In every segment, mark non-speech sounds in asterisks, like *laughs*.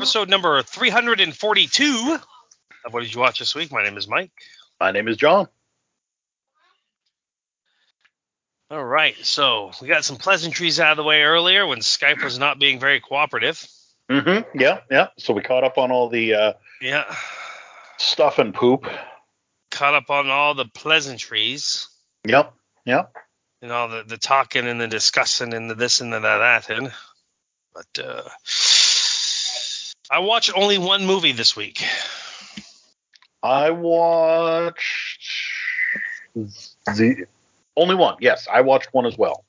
Episode number 342 of What Did You Watch This Week? My name is Mike. My name is John. All right, so we got some pleasantries out of the way earlier when Skype was not being very cooperative. Mm-hmm. Yeah, yeah. So we caught up on all the uh, Yeah, stuff and poop. caught up on all the pleasantries Yep, yep. and all the, the talking and the discussing and the this and the that. And, but uh, I watched only one movie this week. I watched the only one. Yes, I watched one as well.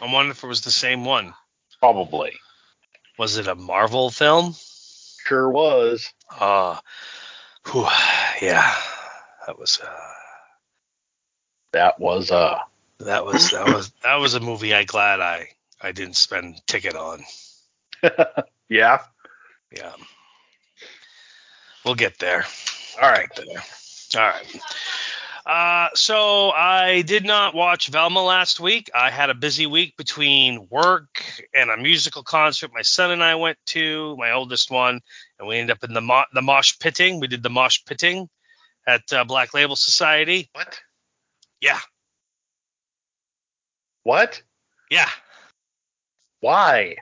I wonder if it was the same one. Probably. Was it a Marvel film? Sure was. Uh, whew, yeah, that was. Uh, That was uh That was that was that was a movie I glad I I didn't spend ticket on. *laughs* yeah. Yeah. We'll get there. All right. All right. Uh, so I did not watch Velma last week. I had a busy week between work and a musical concert my son and I went to, my oldest one, and we ended up in the mo- the mosh pitting. We did the mosh pitting at uh, Black Label Society. What? Yeah, What? yeah. Why?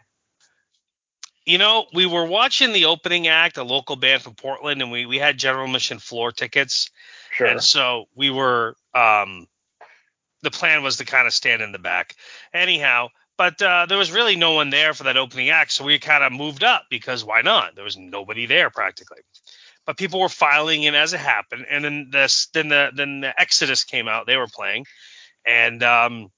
You know, we were watching the opening act, a local band from Portland, and we we had general mission floor tickets, Sure. and so we were. um The plan was to kind of stand in the back, anyhow. But uh, there was really no one there for that opening act, so we kind of moved up because why not? There was nobody there practically, but people were filing in as it happened, and then this then the then the Exodus came out. They were playing, and um,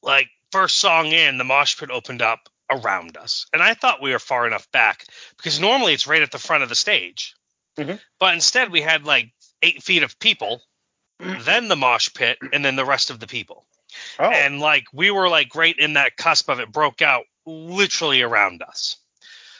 like first song in, the mosh pit opened up around us. And I thought we were far enough back because normally it's right at the front of the stage. Mhm. But instead we had like eight feet of people, then the mosh pit, and then the rest of the people. oh. And like we were like right in that cusp of it broke out literally around us.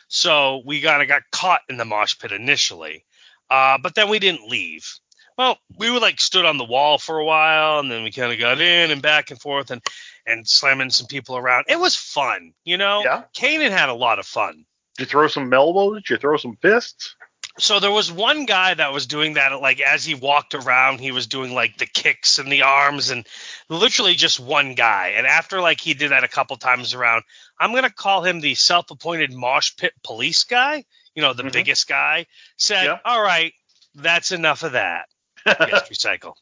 So we kind of got caught in the mosh pit initially. Uh, but then we didn't leave. Well, we were like stood on the wall for a while and then we kind of got in and back and forth and and slamming some people around. It was fun, you know. Yeah. Kanan had a lot of fun. Did you throw some elbows? Did you throw some fists? So there was one guy that was doing that like as he walked around, he was doing like the kicks and the arms and literally just one guy. And after like he did that a couple times around, I'm gonna call him the self-appointed mosh pit police guy. You know, the Mhm. biggest guy said, Yeah. "All right, that's enough of that." Yes, *laughs* recycle.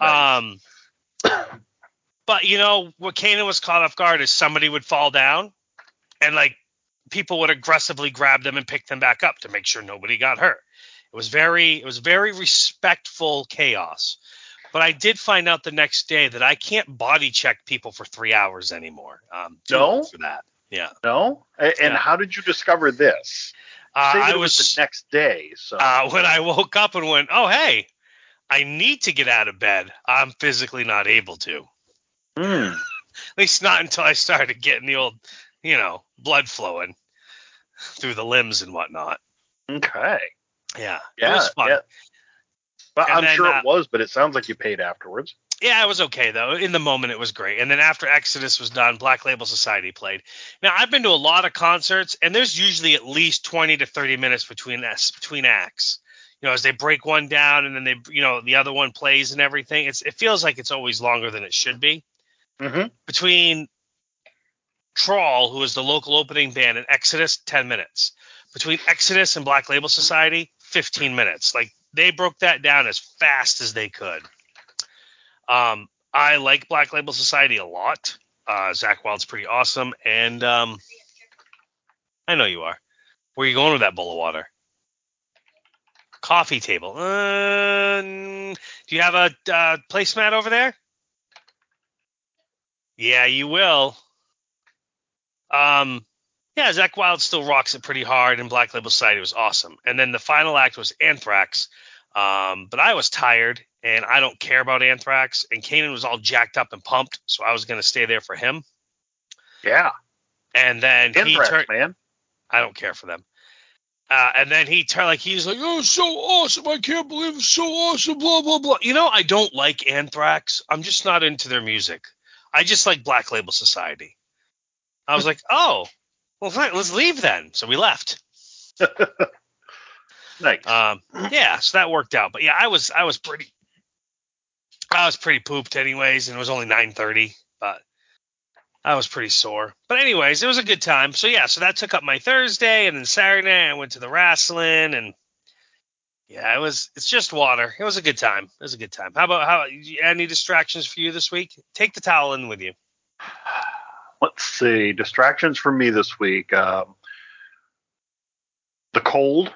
Nice. Um, *coughs* but you know what Kanan was caught off guard is somebody would fall down, and like people would aggressively grab them and pick them back up to make sure nobody got hurt. It was very it was very respectful chaos. But I did find out the next day that I can't body check people for three hours anymore. Um, No? for that. Yeah. no. And Yeah. how did you discover this? Uh, I it was, was the next day. So uh, when I woke up and went, oh hey, I need to get out of bed. I'm physically not able to. Hmm. At least not until I started getting the old, you know, blood flowing through the limbs and whatnot. Okay. Yeah, Yeah. fun. yeah. But And I'm then, sure uh, it was, but it sounds like you paid afterwards. Yeah, it was okay though. In the moment, it was great. And then after Exodus was done, Black Label Society played. Now I've been to a lot of concerts, and there's usually at least 20 to 30 minutes between us between acts. You know, as they break one down and then they, you know, the other one plays and everything. It's it feels like it's always longer than it should be. Mm-hmm. Between Trawl, who is the local opening band, and Exodus, 10 minutes. Between Exodus and Black Label Society, 15 minutes. Like they broke that down as fast as they could. Um, I like Black Label Society a lot. Uh, Zakk Wylde's pretty awesome, and um, I know you are. Where are you going with that bowl of water? Coffee table. Uh, do you have a uh, placemat over there? Yeah, you will. Um, yeah, Zakk Wylde still rocks it pretty hard, and Black Label Society it was awesome. And then the final act was Anthrax. Um, but I was tired, and I don't care about Anthrax. And Kanan was all jacked up and pumped, so I was going to stay there for him. Yeah. And then he Anthrax, turned. man. I don't care for them. Uh, and then he turned like he's like, "Oh, so awesome! I can't believe it's so awesome!" Blah blah blah. You know, I don't like Anthrax. I'm just not into their music. I just like Black Label Society. I was like, *laughs* "Oh, well, fine, let's leave then." So we left. *laughs* Nice. Um, yeah, so that worked out. But yeah, I was I was pretty I was pretty pooped anyways, and it was only 9:30, but I was pretty sore. But anyways, it was a good time. So yeah, so that took up my Thursday, and then Saturday I went to the wrestling, and yeah, it was it's just water. It was a good time. It was a good time. How about how any distractions for you this week? Take the towel in with you. *sighs* Let's see. Distractions for me this week. Um, the cold.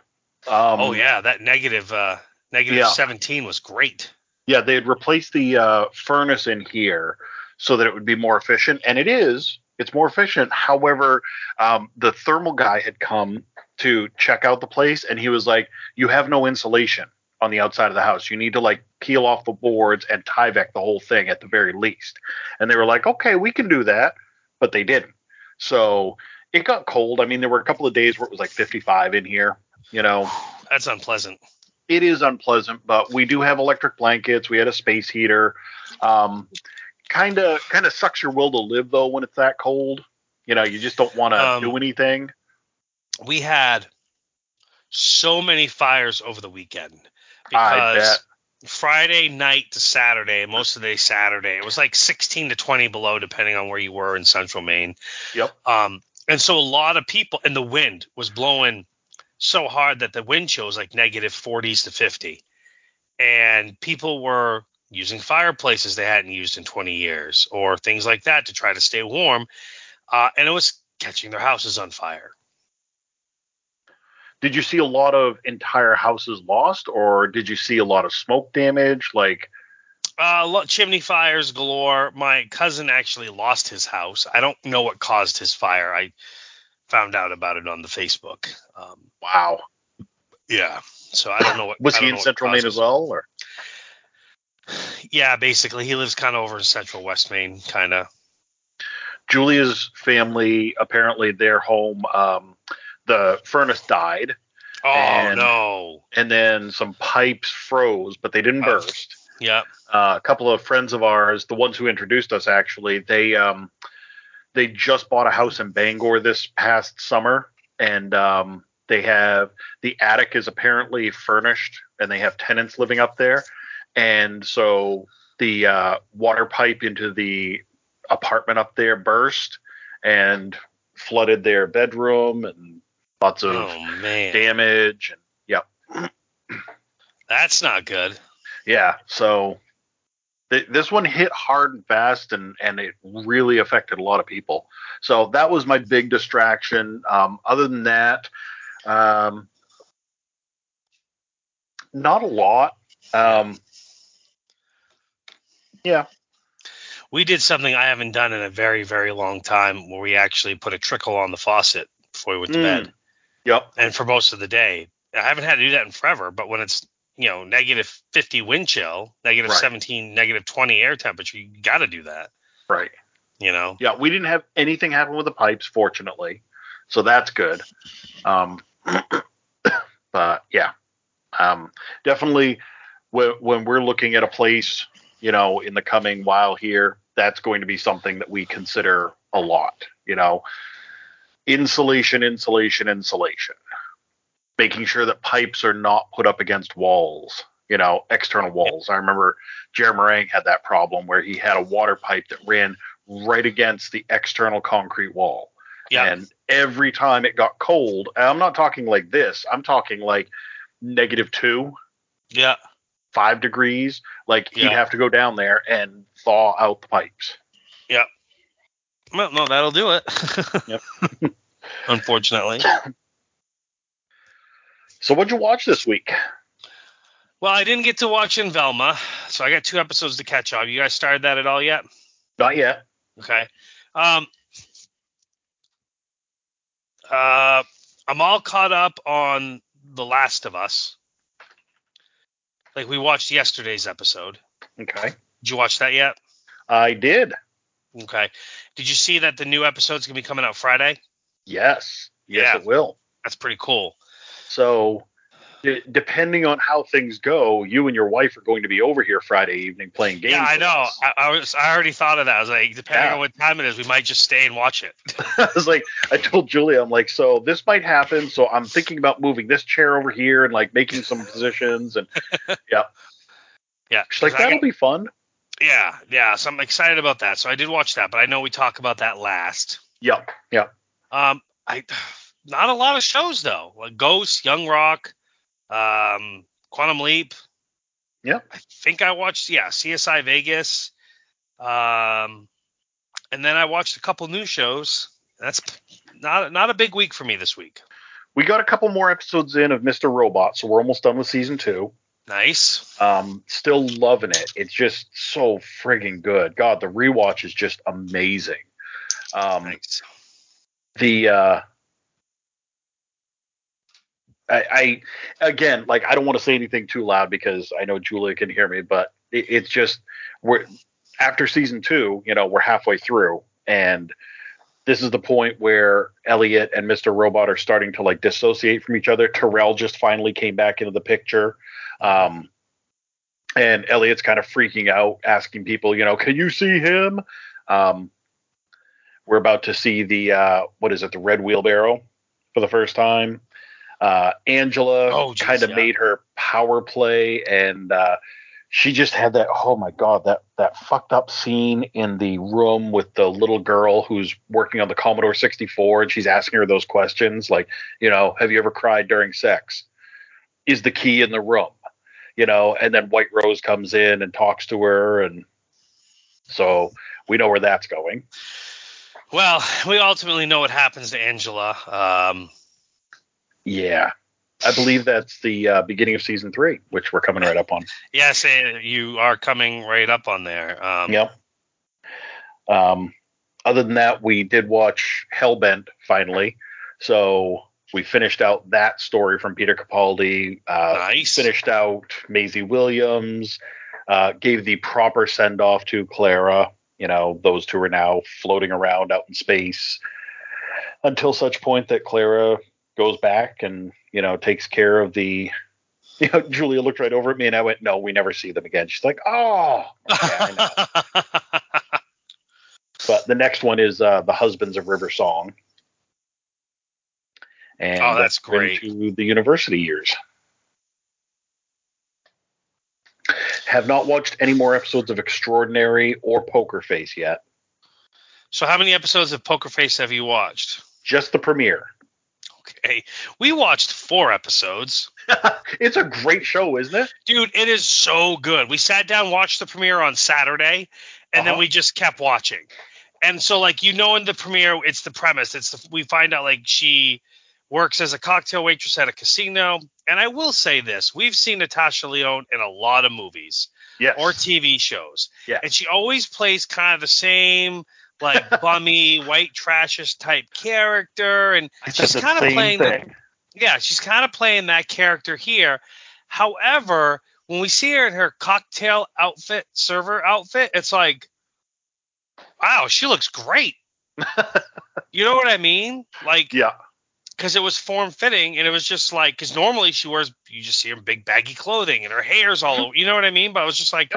Um, oh yeah, that negative uh negative Yeah. 17 was great. Yeah, they had replaced the uh, furnace in here so that it would be more efficient, and it is. It's more efficient. However, um, the thermal guy had come to check out the place, and he was like, "You have no insulation on the outside of the house. You need to like peel off the boards and Tyvek the whole thing at the very least." And they were like, "Okay, we can do that," but they didn't. So it got cold. I mean, there were a couple of days where it was like 55 in here. You know, That's unpleasant. it is unpleasant, but we do have electric blankets. We had a space heater. Um, kind of kind of sucks your will to live though when it's that cold. You know, you just don't want to Um, do anything. we had so many fires over the weekend because. Friday night to Saturday, most of the day Saturday, it was like 16 to 20 below, depending on where you were in central Maine. Yep. Um, and so a lot of people, and the wind was blowing so hard that the wind chill was like negative 40s to 50. And people were using fireplaces they hadn't used in 20 years or things like that to try to stay warm. Uh, and it was catching their houses on fire. Did you see a lot of entire houses lost, or did you see a lot of smoke damage? Like, Uh, chimney fires galore. My cousin actually lost his house. I don't know what caused his fire. I found out about it on the Facebook. Um, wow. yeah, so I don't know what Was he in Central Maine as well? Or Yeah, basically, he lives kind of over in Central West Maine, kind of. Julia's family apparently their home, um, the furnace died, Oh And- no. and then some pipes froze, but they didn't Oh. burst. Yep. uh, a couple of friends of ours, the ones who introduced us actually, they um, they just bought a house in Bangor this past summer, and um, they have the attic is apparently furnished, and they have tenants living up there, and so the uh, water pipe into the apartment up there burst and flooded their bedroom and lots of Oh man, damage and yep that's not good. Yeah, so th- this one hit hard and fast, and and it really affected a lot of people. So that was my big distraction. Um, other than that, um, not a lot. Um, yeah, We did something I haven't done in a very, very long time, where we actually put a trickle on the faucet before we went to Mm. bed. yep, and for most of the day. I haven't had to do that in forever, but when it's you know negative 50 wind chill, negative Right. 17, negative 20 air temperature, you got to do that. right. You know. Yeah, we didn't have anything happen with the pipes, fortunately, so that's good. Um, *coughs* but yeah, um, definitely when, when we're looking at a place, you know, in the coming while here, that's going to be something that we consider a lot. You know, insulation, insulation, insulation, making sure that pipes are not put up against walls. You know, external walls. I remember Jerry Meringue had that problem where he had a water pipe that ran right against the external concrete wall. Yeah. And every time it got cold, and I'm not talking like this, I'm talking like negative two, yeah. Five degrees. Like he'd Yeah. have to go down there and thaw out the pipes. Yeah. Well, no, that'll do it. *laughs* Yep. *laughs* Unfortunately. *laughs* So what'd you watch this week? Well, I didn't get to watch in Velma, so I got two episodes to catch up. You guys started that at all yet? Not yet. Okay. Um, uh, I'm all caught up on The Last of Us. Like we watched yesterday's episode. Okay. Did you watch that yet? I did. Okay. Did you see that the new episode's gonna be coming out Friday? Yes. Yes, Yeah. it will. That's pretty cool. So, d- depending on how things go, you and your wife are going to be over here Friday evening playing games. yeah, I know. I, I was. I already thought of that. I was like, depending Yeah. on what time it is, we might just stay and watch it. *laughs* I was like, I told Julia, I'm like, so this might happen. So I'm thinking about moving this chair over here and like making some positions. And *laughs* yeah, yeah. she's like, that'll got- be fun. yeah, yeah. So I'm excited about that. So I did watch that, but I know we talk about that last. Yep. Yep. Um, I *sighs* not a lot of shows though. Like Ghost, Young Rock, um, Quantum Leap. Yeah. I think I watched yeah CSI Vegas, um, and then I watched a couple new shows. That's not not a big week for me this week. We got a couple more episodes in of Mr. Robot, so we're almost done with season two. Nice. Um, still loving it. It's just so friggin' good. God, the rewatch is just amazing. Um, Nice. the uh I, I again like I don't want to say anything too loud because I know Julia can hear me, but it, it's just we're after season two, you know, we're halfway through, and this is the point where Elliot and Mr. Robot are starting to like dissociate from each other. Tyrell just finally came back into the picture. Um and Elliot's kind of freaking out, asking people, you know, can you see him? Um, we're about to see the uh, what is it, the red wheelbarrow for the first time. Uh, Angela Oh, kind of yeah. made her power play, and uh, she just had that. Oh my god, that that fucked up scene in the room with the little girl who's working on the Commodore 64, and she's asking her those questions like, you know, have you ever cried during sex? Is the key in the room? You know, and then White Rose comes in and talks to her, and so we know where that's going. Well, we ultimately know what happens to Angela. Um, Yeah. I believe that's the uh, beginning of season three, which we're coming right up on. yes, you are coming right up on there. Um, Yep. Um, other than that, we did watch Hellbent finally. So we finished out that story from Peter Capaldi. Uh, Nice. Finished out Maisie Williams. Uh, gave the proper send off to Clara. You know, those two are now floating around out in space until such point that Clara goes back and you know takes care of the. *laughs* You know, Julia looked right over at me and I went, "No, we never see them again." She's like, "Oh, okay, I know." *laughs* But the next one is uh, the Husbands of River Song. And Oh, that's we're great. Into the university years. Have not watched any more episodes of Extraordinary or Poker Face yet. so, how many episodes of Poker Face have you watched? Just the premiere. Okay, we watched four episodes. *laughs* it's a great show, isn't it? Dude, it is so good. We sat down, watched the premiere on Saturday, and then Uh-huh. we just kept watching. And so, like, you know, in the premiere, it's the premise. It's the, we find out like she works as a cocktail waitress at a casino. And I will say this: we've seen Natasha Lyonne in a lot of movies Yes. or TV shows, Yes. and she always plays kind of the same, like *laughs* bummy, white trashish type character, and she's kind of playing the yeah, she's kind of playing that character here. However, when we see her in her cocktail outfit, server outfit, it's like, wow, she looks great. *laughs* you know what I mean? Like, Yeah. because it was form fitting, and it was just like, because normally she wears, you just see her in big baggy clothing, and her hair's all over. You know what I mean? But I was just like,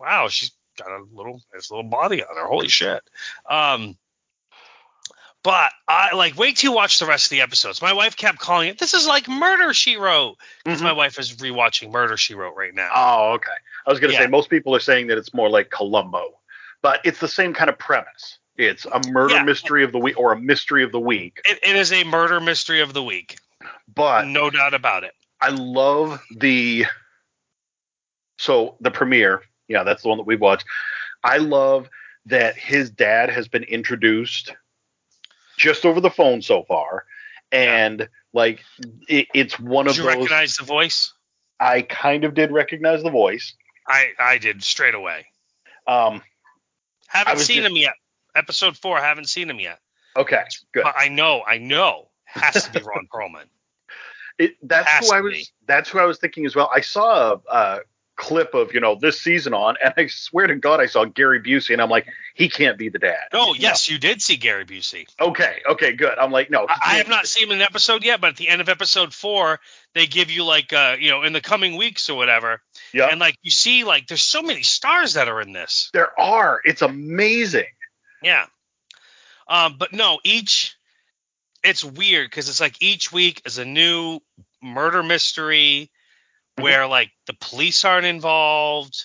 wow, she's got a little, nice little body on her. Holy shit. Um, but I like wait till you watch the rest of the episodes. My wife kept calling it. This is like Murder She Wrote because Mhm. my wife is rewatching Murder She Wrote right now. Oh, okay. I was going to Yeah. say most people are saying that it's more like Columbo, but it's the same kind of premise. It's a murder Yeah. mystery of the week or a mystery of the week, it, it is a murder mystery of the week, but no doubt about it. I love the so the premiere. Yeah, that's the one that we watched. I love that his dad has been introduced just over the phone so far, and like it, it's one of those Did of you those. recognize the voice? I kind of did recognize the voice. I I did straight away. Um, Haven't seen just- him yet. Episode four, haven't seen him yet. okay, good. But I know, I know, has to be Ron *laughs* Perlman. It, that's who I was. be. That's who I was thinking as well. I saw a, a clip of you know this season on, and I swear to God, I saw Gary Busey, and I'm like, he can't be the dad. Oh yes, you did see Gary Busey. Okay. Okay. Good. I'm like, no. I, I have can't. seen him in an episode yet, but at the end of episode four, they give you like uh, you know, in the coming weeks or whatever, Yeah. and like you see like there's so many stars that are in this. there are. It's amazing. Yeah. Um, but no, each it's weird because it's like each week is a new murder mystery. Where like the police aren't involved,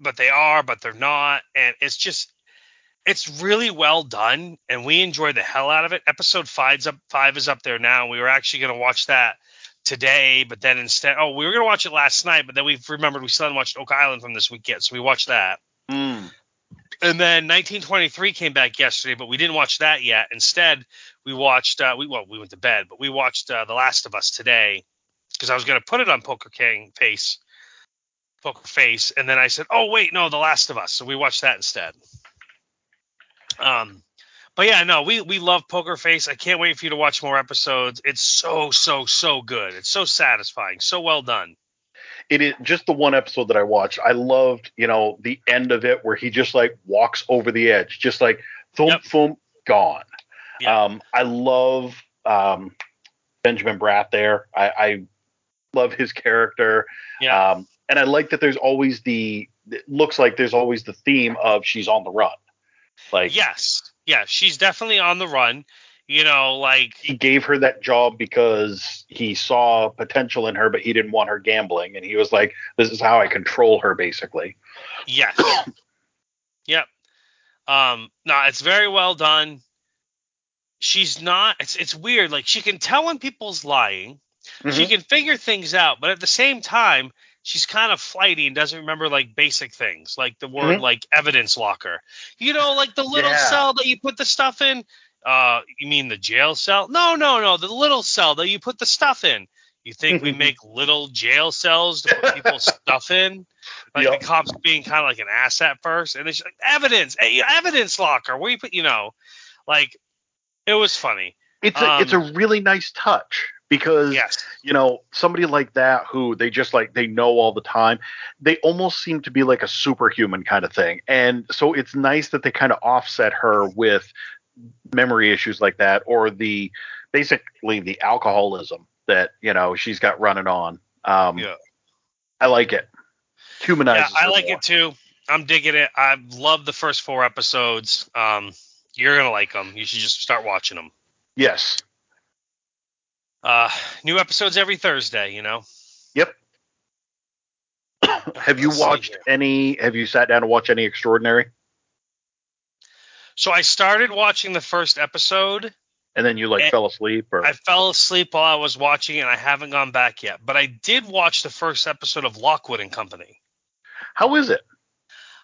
but they are, but they're not, and it's just it's really well done, and we enjoy the hell out of it. Episode five's up, five is up there now. We were actually gonna watch that today, but then instead, oh, we were gonna watch it last night, but then we remembered we still hadn't watched Oak Island from this week yet, so we watched that. Mm. And then 1923 came back yesterday, but we didn't watch that yet. Instead, we watched uh, we well we went to bed, but we watched uh, The Last of Us today because I was going to put it on Poker King Face, Poker Face, and then I said, oh wait, no, The Last of Us, so we watched that instead. Um, but yeah, no, we we love Poker Face. I can't wait for you to watch more episodes. It's so so so good. It's so satisfying, so well done. It is just the one episode that I watched. I loved, you know, the end of it where he just like walks over the edge, just like thump Yep. thump gone. Yeah. Um, I love um, Benjamin Bratt there. I, I love his character. Yeah. Um, and I like that there's always the it looks like there's always the theme of she's on the run. Like Yes. Yeah, she's definitely on the run. You know, like he gave her that job because he saw potential in her, but he didn't want her gambling, and he was like, "This is how I control her, basically." Yes. *coughs* yep. Um, no, it's very well done. She's not. It's it's weird. Like she can tell when people's lying. She Mhm. can figure things out, but at the same time, she's kind of flighty and doesn't remember like basic things, like the word Mhm. like evidence locker. You know, like the little Yeah. cell that you put the stuff in. Uh, you mean the jail cell? No, no, no, the little cell that you put the stuff in. You think we make little jail cells to put people's *laughs* stuff in? Like Yep. the cops being kind of like an ass at first, and it's like evidence, evidence locker. Where you put, you know, like it was funny. It's a it's a Um, really nice touch because Yes. you know somebody like that who they just like they know all the time. They almost seem to be like a superhuman kind of thing, and so it's nice that they kind of offset her with memory issues like that or the basically the alcoholism that you know she's got running on. Um, Yeah. I like it. Yeah, I like more. it too. I'm digging it. I love the first four episodes. Um, you're gonna like them. You should just start watching them. Yes. Uh, new episodes every Thursday. You know. Yep. *coughs* have you Let's watched any? Have you sat down to watch any Extraordinary? So I started watching the first episode. And then you like fell asleep, or I fell asleep while I was watching and I haven't gone back yet, but I did watch the first episode of Lockwood and Company. how is it?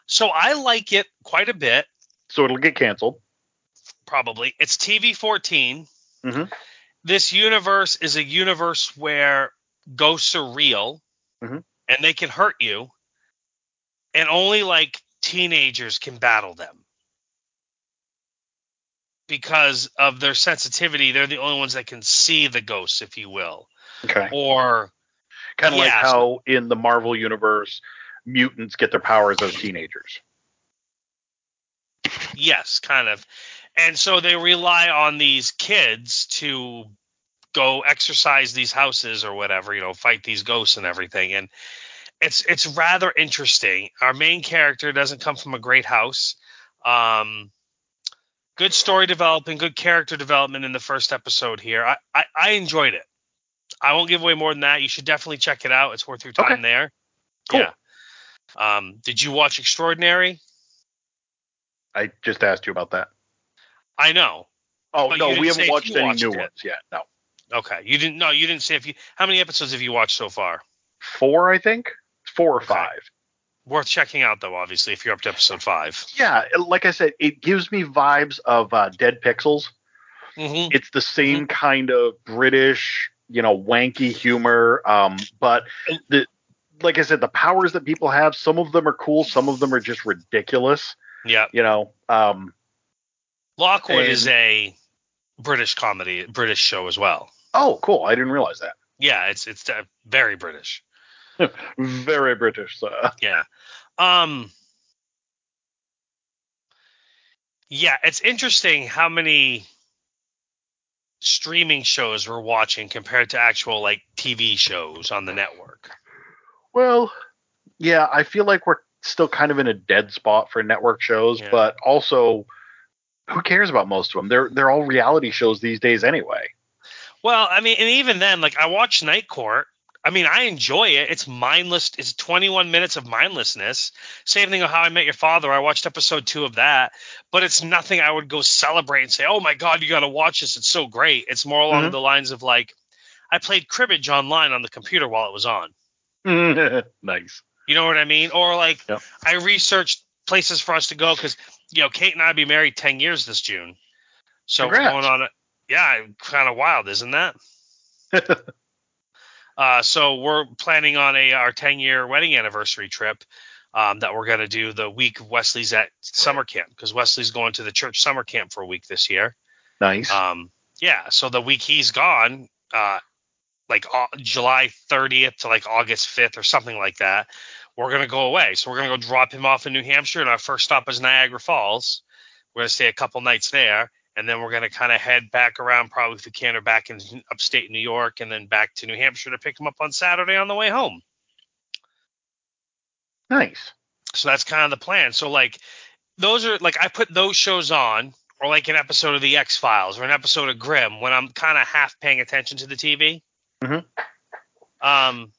So I like it quite a bit. So it'll get canceled. Probably it's TV 14. Mhm. This universe is a universe where ghosts are real Mhm. and they can hurt you, and only like teenagers can battle them because of their sensitivity. They're the only ones that can see the ghosts, if you will, Okay. or Kind of like yeah, how in the Marvel universe, mutants get their powers as teenagers. Yes, kind of. And so they rely on these kids to go exercise these houses or whatever, you know, fight these ghosts and everything. And it's it's rather interesting. Our main character doesn't come from a great house. Um good story development, good character development in the first episode here. I, I, I enjoyed it. I won't give away more than that. You should definitely check it out. It's worth your time Okay. there. Cool. Yeah. Um, did you watch Extraordinary? I just asked you about that. I know. Oh no, we haven't watched any watched new it. ones yet. No, Okay, you didn't. No, you didn't say if you. How many episodes have you watched so far? four, I think. Four or Okay. five. Worth checking out though, obviously, if you're up to episode five. Yeah, like I said, it gives me vibes of uh, Dead Pixels. Mm-hmm. It's the same kind of British, you know, wanky humor. Um, but the like I said, the powers that people have, some of them are cool, some of them are just ridiculous. Yeah. You know, um, Lockwood And- is a British comedy, British show as well. oh, cool. I didn't realize that. Yeah, it's it's uh, very British. *laughs* Very British. Uh, Yeah. Um. Yeah, it's interesting how many streaming shows we're watching compared to actual like TV shows on the network. well, yeah, I feel like we're still kind of in a dead spot for network shows, Yeah. but also, who cares about most of them? They're they're all reality shows these days anyway. Well, I mean, and even then, like I watch Night Court. I mean, I enjoy it. It's mindless. It's 21 minutes of mindlessness. Same thing with How I Met Your Father. I watched episode two of that, but it's nothing I would go celebrate and say, "Oh my God, you got to watch this. It's so great." It's more along Mhm. the lines of like, I played cribbage online on the computer while it was on. *laughs* nice. You know what I mean? Or like, Yep. I researched places for us to go because you know Kate and I be married 10 years this June, so we're Congrats. going on a yeah, kind of wild, isn't that? *laughs* Uh, so we're planning on a our 10 year wedding anniversary trip um, that we're going to do the week Wesley's at summer camp because Wesley's going to the church summer camp for a week this year. Nice. Um, yeah, so the week he's gone, uh, like uh, July 30th to like August 5th or something like that, we're gonna go away. So we're gonna go drop him off in New Hampshire, and our first stop is Niagara Falls. We're gonna stay a couple nights there, and then we're gonna kind of head back around, probably if we can, or back in upstate New York, and then back to New Hampshire to pick him up on Saturday on the way home. nice. So that's kind of the plan. So like those are like I put those shows on or like an episode of the X Files or an episode of Grimm when I'm kind of half paying attention to the TV. Mm-hmm. Um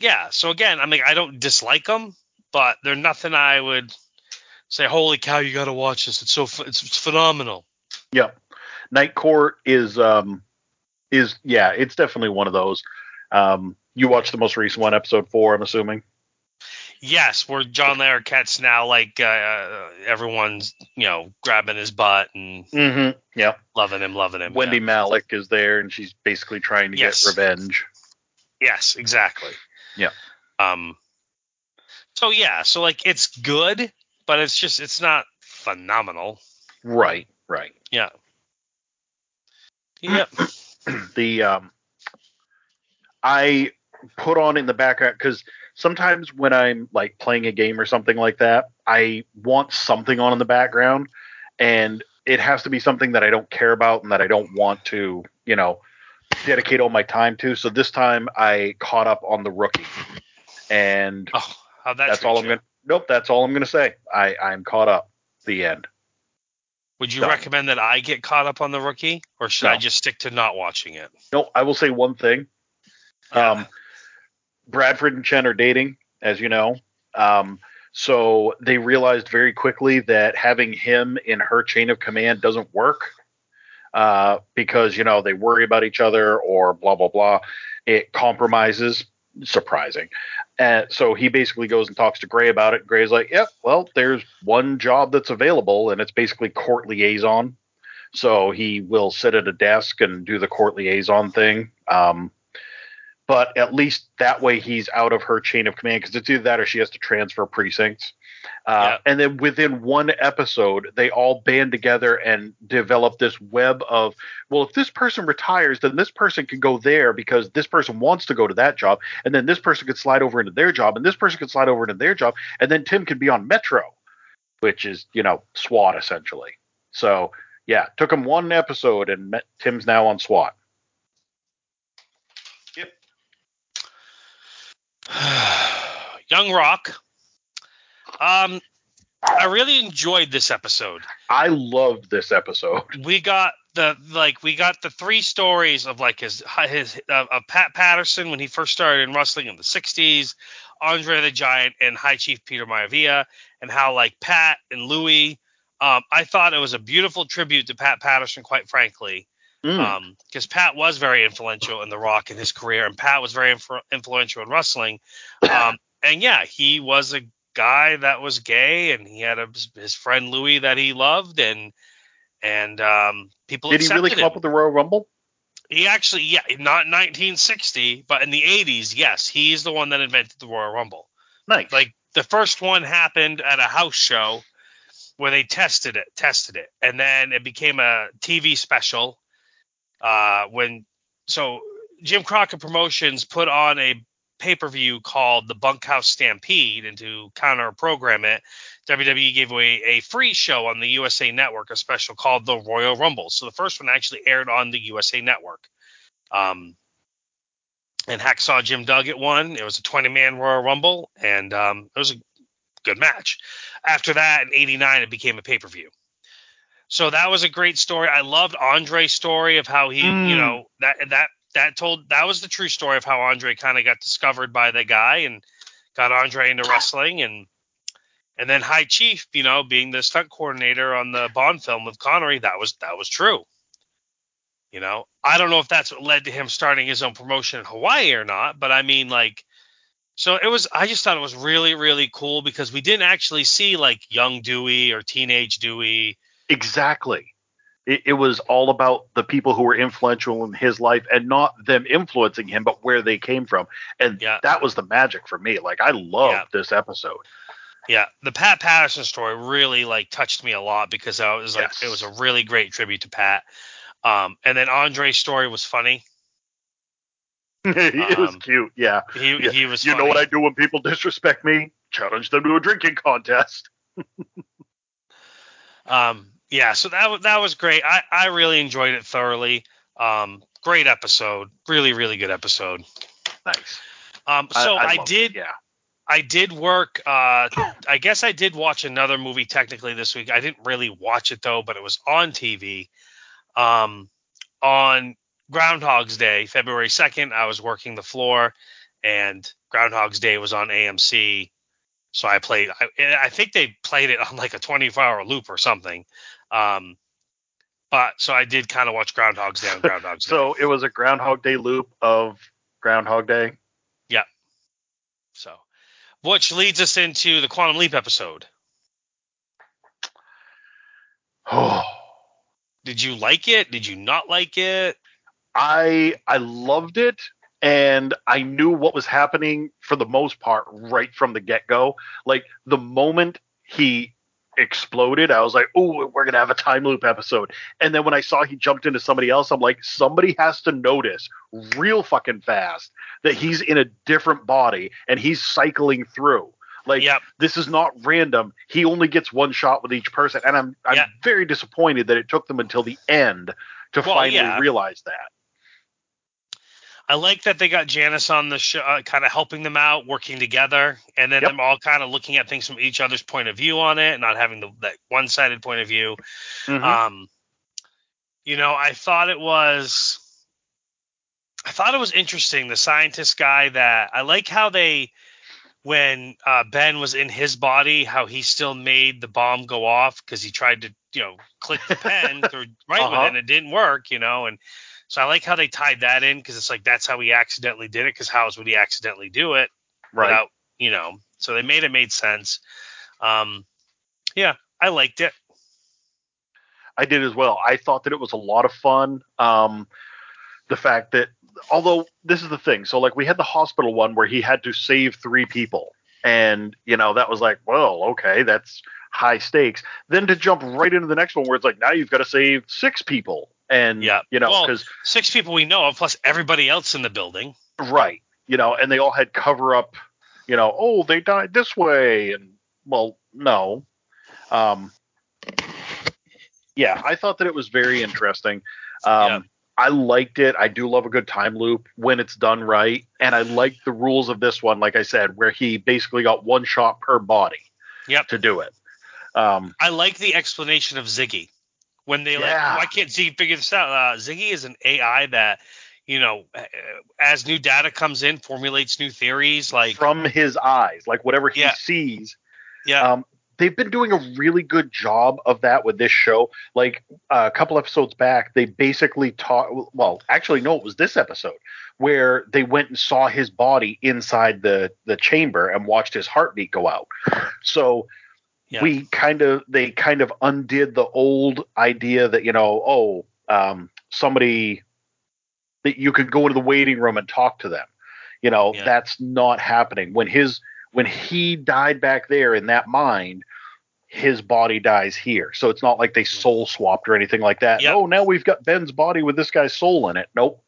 yeah, so again, I mean I don't dislike them, but they're nothing I would say holy cow you got to watch this. It's so it's, it's phenomenal. Yeah, Night Court is um is yeah, it's definitely one of those. Um you watched the most recent one, episode four, I'm assuming. Yes, where John Larroquette's now like uh, everyone's, you know, grabbing his butt and Mm-hmm. Yeah. loving him, loving him. Wendie yeah. Malick is there and she's basically trying to Yes. get revenge. Yes, exactly. Yeah. Um. So yeah, so like it's good, but it's just it's not phenomenal. Right, right. Yeah. *clears throat* Yep. the um I put on in the background because sometimes when I'm like playing a game or something like that, I want something on in the background, and it has to be something that I don't care about and that I don't want to, you know, dedicate all my time to. So this time I caught up on the rookie, and Oh, that's all I'm gonna. Nope, that's all I'm gonna say. I I'm caught up. The end. Would you Done. recommend that I get caught up on the rookie, or should No. I just stick to not watching it? No, I will say one thing. Yeah. Um, Bradford and Chen are dating, as you know. Um, so they realized very quickly that having him in her chain of command doesn't work uh, because you know they worry about each other or blah blah blah. It compromises. Surprising. And so he basically goes and talks to Gray about it. Gray's like, "Yep, well, there's one job that's available, and it's basically court liaison." So he will sit at a desk and do the court liaison thing. Um, but at least that way he's out of her chain of command because it's either that or she has to transfer precincts. Uh, And then within one episode, they all band together and develop this web of, well, if this person retires, then this person can go there because this person wants to go to that job. And then this person could slide over into their job, and this person could slide over into their job. And then Tim could be on Metro, which is, you know, SWAT essentially. So, yeah, took him one episode, and met, Tim's now on SWAT. Yep. *sighs* Young Rock. Um, I really enjoyed this episode. I loved this episode. we got the like we got the three stories of like his his uh, of Pat Patterson when he first started in wrestling in the 60s, Andre the Giant and High Chief Peter Maivia and how like Pat and Louie um, I thought it was a beautiful tribute to Pat Patterson quite frankly Mm. because Pat was very influential in The Rock in his career, and Pat was very influ- influential in wrestling. *coughs* Um, and yeah, he was a guy that was gay, and he had a, his friend Louis that he loved, and and um, people Did he really come him. up with the Royal Rumble? He actually, yeah, not 1960, but in the 80s, yes, he's the one that invented the Royal Rumble. Nice. Like the first one happened at a house show where they tested it, tested it, and then it became a TV special. Uh, when so Jim Crockett Promotions put on a pay per view called the Bunkhouse Stampede, and to counter program it, WWE gave away a free show on the USA Network, a special called the Royal Rumble. So the first one actually aired on the USA Network. Um, and Hacksaw Jim Duggan won. It was a 20 man Royal Rumble, and um, it was a good match. After that, in '89, it became a pay per view. So that was a great story. I loved Andre's story of how he, Mm. you know, that that that told that was the true story of how Andre kind of got discovered by the guy and got Andre into wrestling and and then High Chief, you know, being the stunt coordinator on the Bond film with Connery, that was that was true. You know, I don't know if that's what led to him starting his own promotion in Hawaii or not, but I mean, like, so it was. I just thought it was really, really cool because we didn't actually see like young Dewey or teenage Dewey. Exactly. It, it was all about the people who were influential in his life and not them influencing him, but where they came from. And Yeah. that was the magic for me. Like, I love Yeah. this episode. Yeah, the Pat Patterson story really like touched me a lot because I was like, Yes. it was a really great tribute to Pat. Um, and then Andre's story was funny. *laughs* it was Um, cute. Yeah. He Yeah. he was. You know what I do when people disrespect me? Challenge them to a drinking contest. *laughs* Um, yeah, so that was that was great. I I really enjoyed it thoroughly. Um, great episode, really really good episode. Nice. Um, so I, loved did It. Yeah. I did work. Uh, I guess I did watch another movie technically this week. I didn't really watch it though, but it was on TV. Um, on Groundhog's Day, February second, I was working the floor, and Groundhog's Day was on AMC. So I played. I, I think they played it on like a 24 hour loop or something. Um, but so I did kind of watch Groundhog's Day on *laughs* Groundhog's Day. So it was a Groundhog Day loop of Groundhog Day. Yeah. So, which leads us into the Quantum Leap episode. Oh. *sighs* Did you like it? Did you not like it? I I loved it and I knew what was happening for the most part right from the get-go. Like the moment he exploded, I was like, "Oh, we're going to have a time loop episode." And then when I saw he jumped into somebody else, I'm like, "Somebody has to notice real fucking fast that he's in a different body and he's cycling through." Like Yep. this is not random. He only gets one shot with each person, and I'm I'm Yeah. very disappointed that it took them until the end to Well, finally yeah. realize that. I like that they got Janice on the show, uh, kind of helping them out, working together, and then Yep. them all kind of looking at things from each other's point of view on it, not having the, that one-sided point of view. Mhm. Um, you know, I thought it was, I thought it was interesting. The scientist guy that I like how they, when uh, Ben was in his body, how he still made the bomb go off because he tried to, you know, click the pen *laughs* through right Uh-huh. it and it didn't work, you know, and so I like how they tied that in because it's like that's how he accidentally did it because how else would he accidentally do it? right. without you know so they made it made sense um yeah i liked it I did as well. I thought that it was a lot of fun. Um, the fact that, although this is the thing, so like we had the hospital one where he had to save three people, and you know that was like, well, okay, that's high stakes. Then to jump right into the next one where it's like, now you've got to save six people, and Yeah. you know, Well- because six people we know of plus everybody else in the building right, you know, and they all had cover up, you know, oh, they died this way, and well, no, um, yeah, I thought that it was very interesting. Um, Yeah. I liked it. I do love a good time loop when it's done right, and I like the rules of this one. Like I said, where he basically got one shot per body Yep. to do it. Um, i like the explanation of ziggy when they Yeah. like why can't ziggy figure this out uh, ziggy is an ai that you know uh, as new data comes in formulates new theories like from his eyes, like whatever he Yeah. sees. yeah Um, they've been doing a really good job of that with this show. Like uh, a couple episodes back, they basically taught. Well, actually, no, it was this episode where they went and saw his body inside the the chamber and watched his heartbeat go out. So Yeah. we kind of they kind of undid the old idea that you know oh um, somebody that you could go into the waiting room and talk to them. You know Yeah. that's not happening when his when he died back there in that mind. His body dies here, so it's not like they soul swapped or anything like that. Yep. Oh, now we've got Ben's body with this guy's soul in it. Nope.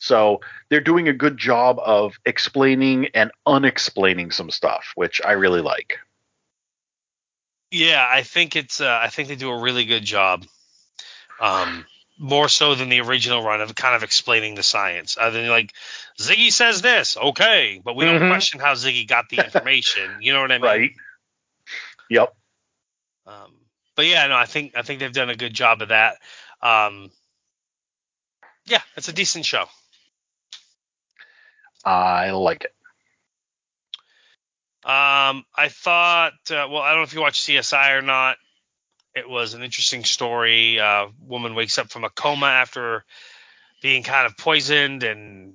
So they're doing a good job of explaining and unexplaining some stuff, which I really like. Yeah, I think it's. Uh, I think they do a really good job. Um, more so than the original run of kind of explaining the science. Other than like Ziggy says this, okay, but we don't Mhm. question how Ziggy got the information. you know what I mean? Right. Yep. Um, but yeah, no, I think I think they've done a good job of that. Um, yeah, it's a decent show. I like it. Um, I thought, uh, well, I don't know if you watch CSI or not. It was an interesting story. Uh, woman wakes up from a coma after being kind of poisoned, and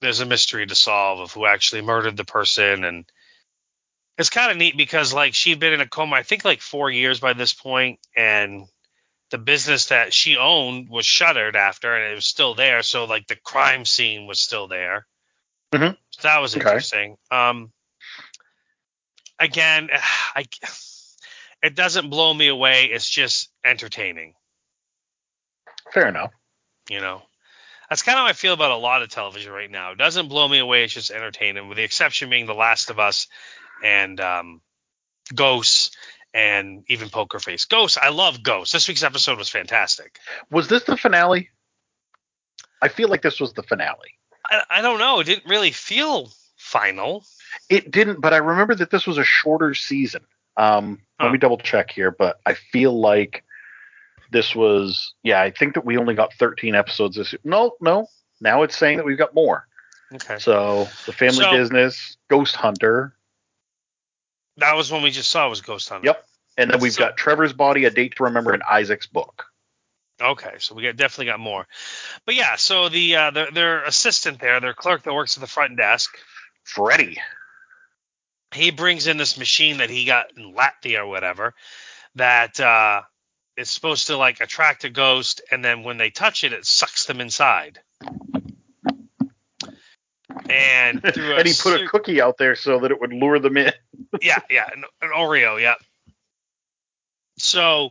there's a mystery to solve of who actually murdered the person. And it's kind of neat because, like, she'd been in a coma, I think, like four years by this point, and the business that she owned was shuttered after, and it was still there. So, like, the crime scene was still there. Mhm. So that was Okay. interesting. Um, again, *sighs* I it doesn't blow me away. It's just entertaining. Fair enough. You know, that's kind of how I feel about a lot of television right now. It doesn't blow me away. It's just entertaining, with the exception being The Last of Us and um, Ghosts and even Poker Face. Ghosts, I love Ghosts. This week's episode was fantastic. Was this the finale? I feel like this was the finale. I, I don't know. It didn't really feel final. It didn't, but I remember that this was a shorter season. Um, Huh. Let me double check here, but I feel like this was, yeah, I think that we only got 13 episodes this. Year. No, no. Now it's saying that we've got more. Okay. So the family So- business, Ghost Hunter, That was one we just saw was Ghost Hunter. Yep. and then we've So- got Trevor's body, a date to remember, in Isaac's book. Okay, so we got definitely got more. But yeah, so the uh, their, their assistant there, their clerk that works at the front desk, Freddy. He brings in this machine that he got in Latvia or whatever that uh, is supposed to like attract a ghost, and then when they touch it, it sucks them inside. And *laughs* and he put a cookie out there so that it would lure them in. *laughs* yeah, yeah, an, an Oreo, yeah. So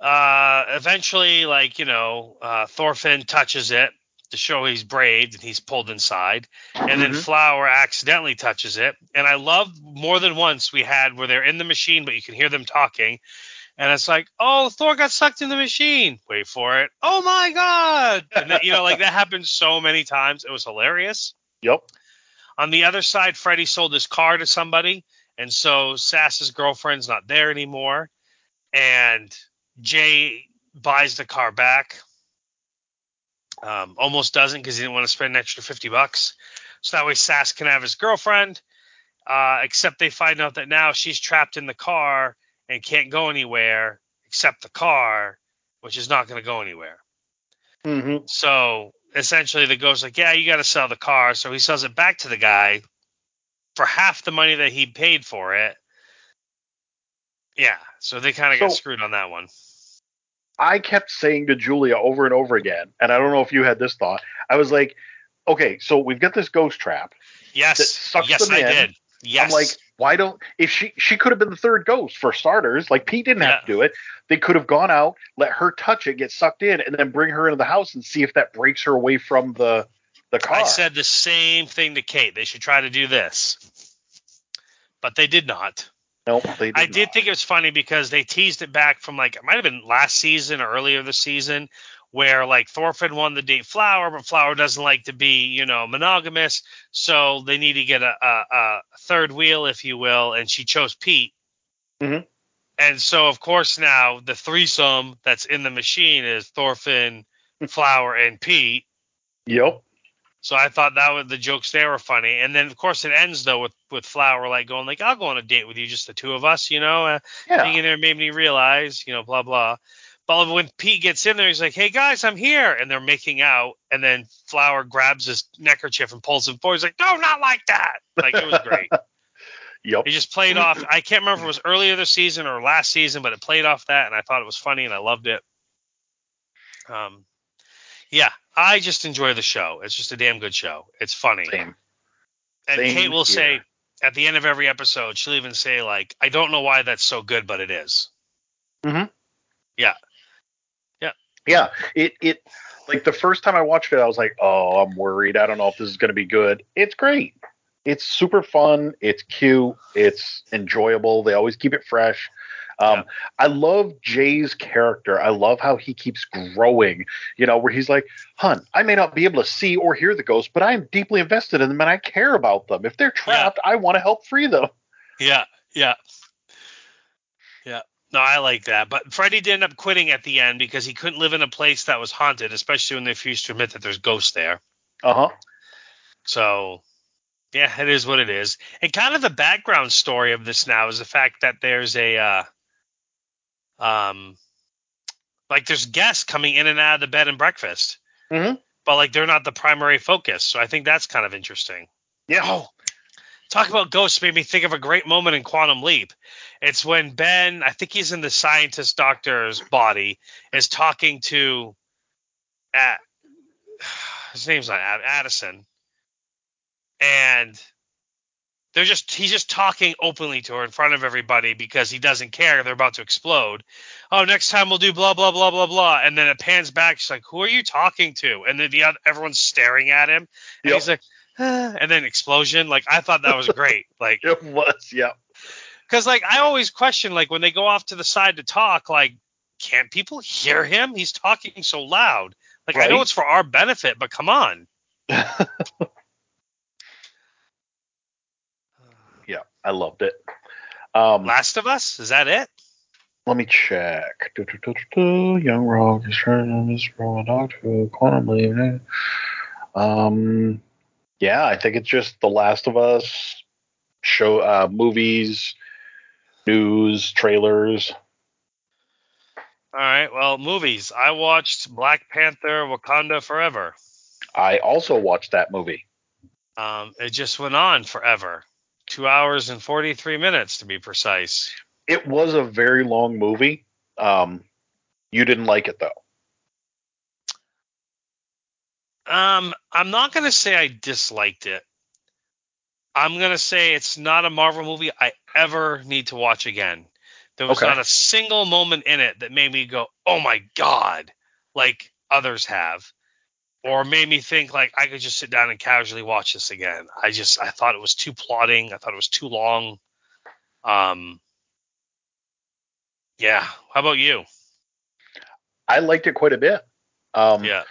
uh, eventually, like you know, uh, Thorfinn touches it to show he's brave and he's pulled inside, and then Mhm. Flower accidentally touches it. And I love more than once we had where they're in the machine, but you can hear them talking. And it's like, oh, Thor got sucked in the machine. Wait for it. Oh my god! And then, you know, like that happened so many times. It was hilarious. Yep. On the other side, Freddy sold his car to somebody, and so Sass's girlfriend's not there anymore. And Jay buys the car back. Um, almost doesn't because he didn't want to spend an extra fifty bucks. So that way Sass can have his girlfriend. Uh, except they find out that now she's trapped in the car and can't go anywhere except the car, which is not going to go anywhere. hmm So essentially, the ghost's like, "Yeah, you got to sell the car." So he sells it back to the guy for half the money that he paid for it. Yeah, so they kind of got screwed on that one. I kept saying to Julia over and over again, and I don't know if you had this thought. I was like, okay, so we've got this ghost trap. Yes, yes, I in. did. Yes, I'm like, why don't if she she could have been the third ghost for starters? Like Pete didn't have to do it. They could have gone out, let her touch it, get sucked in, and then bring her into the house and see if that breaks her away from the the car. I said the same thing to Kate. They should try to do this, but they did not. Nope. They did I did not. think it was funny because they teased it back from like it might have been last season or earlier this season where like Thorfinn won the date Flower, but Flower doesn't like to be, you know, monogamous, so they need to get a, a, a third wheel, if you will, and she chose Pete. Mhm. And so of course now the threesome that's in the machine is Thorfinn, Flower, and Pete. Yep. So I thought that was the jokes there were funny, and then of course it ends though with with Flower like going like I'll go on a date with you, just the two of us, you know. Uh, Yeah. Being in there made me realize, you know, blah blah. But when Pete gets in there, he's like, "Hey guys, I'm here," and they're making out, and then Flower grabs his neckerchief and pulls him forward. He's like, "No, not like that!" Like it was great. *laughs* Yep. It just played off. I can't remember if it was earlier this season or last season, but it played off that, and I thought it was funny, and I loved it. Um, yeah, I just enjoy the show. It's just a damn good show. It's funny, Same. and same Kate will here. say at the end of every episode, she'll even say like, "I don't know why that's so good, but it is." Mm-hmm. Yeah, yeah, yeah. It it like the first time I watched it, I was like, oh, I'm worried. I don't know if this is going to be good. It's great. It's super fun. It's cute. It's enjoyable. They always keep it fresh. Um, Yeah. I love Jay's character. I love how he keeps growing. You know, where he's like, "Hun, I may not be able to see or hear the ghosts, but I am deeply invested in them and I care about them. If they're trapped, I want to help free them." Yeah, yeah, yeah. No, I like that. But Freddy did end up quitting at the end because he couldn't live in a place that was haunted, especially when they refused to admit that there's ghosts there. Uh huh. So, yeah, it is what it is. And kind of the background story of this now is the fact that there's a, uh, um, like there's guests coming in and out of the bed and breakfast, Mhm. but like they're not the primary focus. So I think that's kind of interesting. Yeah. Oh, talk about ghosts made me think of a great moment in Quantum Leap. It's when Ben, I think he's in the scientist doctor's body, is talking to, at, *sighs* his name's not Addison, and they're just he's just talking openly to her in front of everybody because he doesn't care they're about to explode. Oh, next time we'll do blah blah blah blah blah, and then it pans back. She's like, "Who are you talking to?" And then the other, everyone's staring at him, and Yep. he's like, "Ah," and then explosion. Like I thought that was great. *laughs* Like It was. Yeah. because like I always question like when they go off to the side to talk, like can't people hear him? He's talking so loud. Like I know it's for our benefit, but come on. *laughs* yeah. I loved it. Um, Last of Us, is that it? Let me check. Do, do, do. Young Rock is trying to miss from a doctor quantum leap. Um, yeah, I think it's just The Last of Us show, uh, movies, news, trailers. All right. Well, movies. I watched Black Panther: Wakanda Forever. I also watched that movie. Um, it just went on forever, two hours and forty-three minutes to be precise. It was a very long movie. Um, you didn't like it though. Um, I'm not gonna say I disliked it. I'm gonna say it's not a Marvel movie I ever need to watch again. There was Okay. not a single moment in it that made me go, "Oh my god," like others have, or made me think like I could just sit down and casually watch this again. I just I thought it was too plotting. I thought it was too long. Um, yeah. How about you? I liked it quite a bit. Um, Yeah.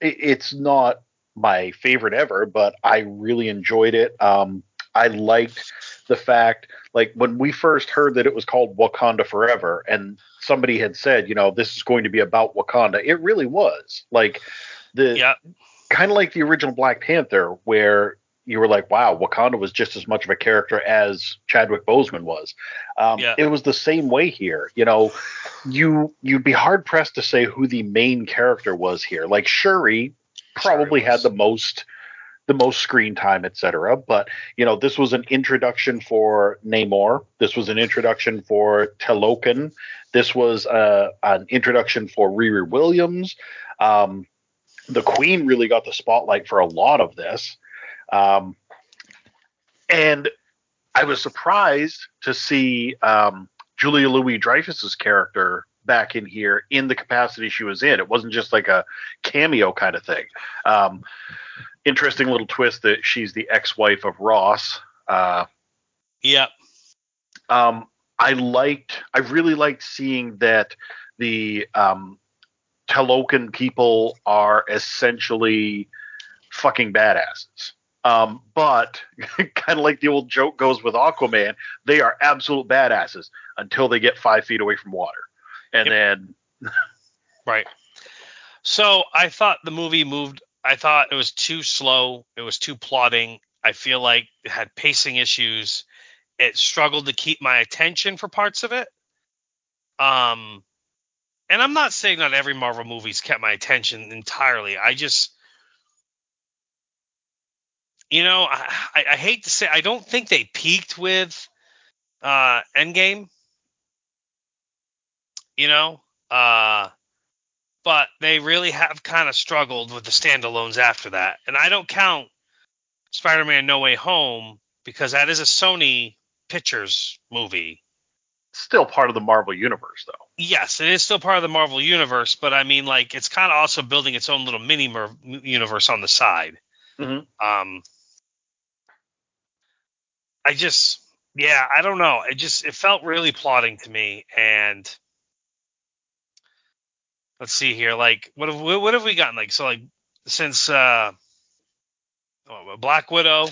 it, it's not my favorite ever, but I really enjoyed it. Um, I liked the fact, like when we first heard that it was called Wakanda Forever, and somebody had said, you know, this is going to be about Wakanda. It really was like the Yeah. kind of like the original Black Panther, where you were like, wow, Wakanda was just as much of a character as Chadwick Boseman was. Um, Yeah. It was the same way here. You know, you you'd be hard pressed to say who the main character was here. Like Shuri probably Shuri had the most the most screen time, etc. But you know, this was an introduction for Namor. This was an introduction for Talokan. This was uh, an introduction for Riri Williams. Um, the Queen really got the spotlight for a lot of this, um, and I was surprised to see um, Julia Louis Dreyfus's character back in here in the capacity she was in. It wasn't just like a cameo kind of thing. Um, interesting little twist that she's the ex-wife of Ross. Uh, Yeah. um, I liked, I really liked seeing that the um, Talokan people are essentially fucking badasses. Um, but *laughs* kind of like the old joke goes with Aquaman, they are absolute badasses until they get five feet away from water, and Yep. then *laughs* Right. So I thought the movie moved I thought it was too slow. It was too plodding. I feel like it had pacing issues. It struggled to keep my attention for parts of it. Um, and I'm not saying not every Marvel movie's kept my attention entirely. I just, you know, I, I, I hate to say, I don't think they peaked with uh, Endgame. You know, uh, but they really have kind of struggled with the standalones after that. And I don't count Spider-Man: No Way Home because that is a Sony Pictures movie. Still part of the Marvel universe, though. Yes, it is still part of the Marvel universe, but I mean, like, it's kind of also building its own little mini universe on the side. Mhm. Um, I just, yeah, I don't know. It just, it felt really plotting to me, and let's see here, like, what have what have we gotten? Like, so like since uh, Black Widow.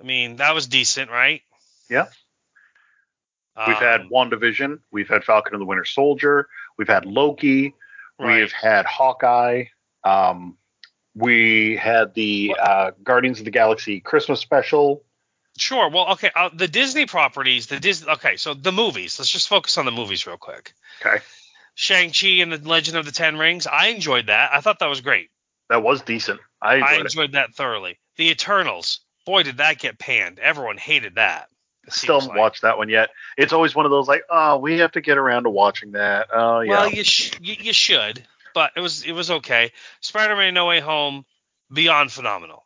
I mean, that was decent, right? Yeah. We've had Um, WandaVision. We've had Falcon and the Winter Soldier. We've had Loki. right. We've had Hawkeye. Um, we had the uh, Guardians of the Galaxy Christmas special. Sure. Well, okay. Uh, the Disney properties, the Disney. Okay, so the movies. Let's just focus on the movies real quick. Okay. Shang Chi and the Legend of the Ten Rings. I enjoyed that. I thought that was great. That was decent. I enjoyed I enjoyed that thoroughly. The Eternals. Boy, did that get panned. Everyone hated that. Still haven't like. watched that one yet. It's always one of those like, oh, we have to get around to watching that. Oh yeah. Well, you, sh- you you should, but it was it was okay. Spider-Man: No Way Home, beyond phenomenal.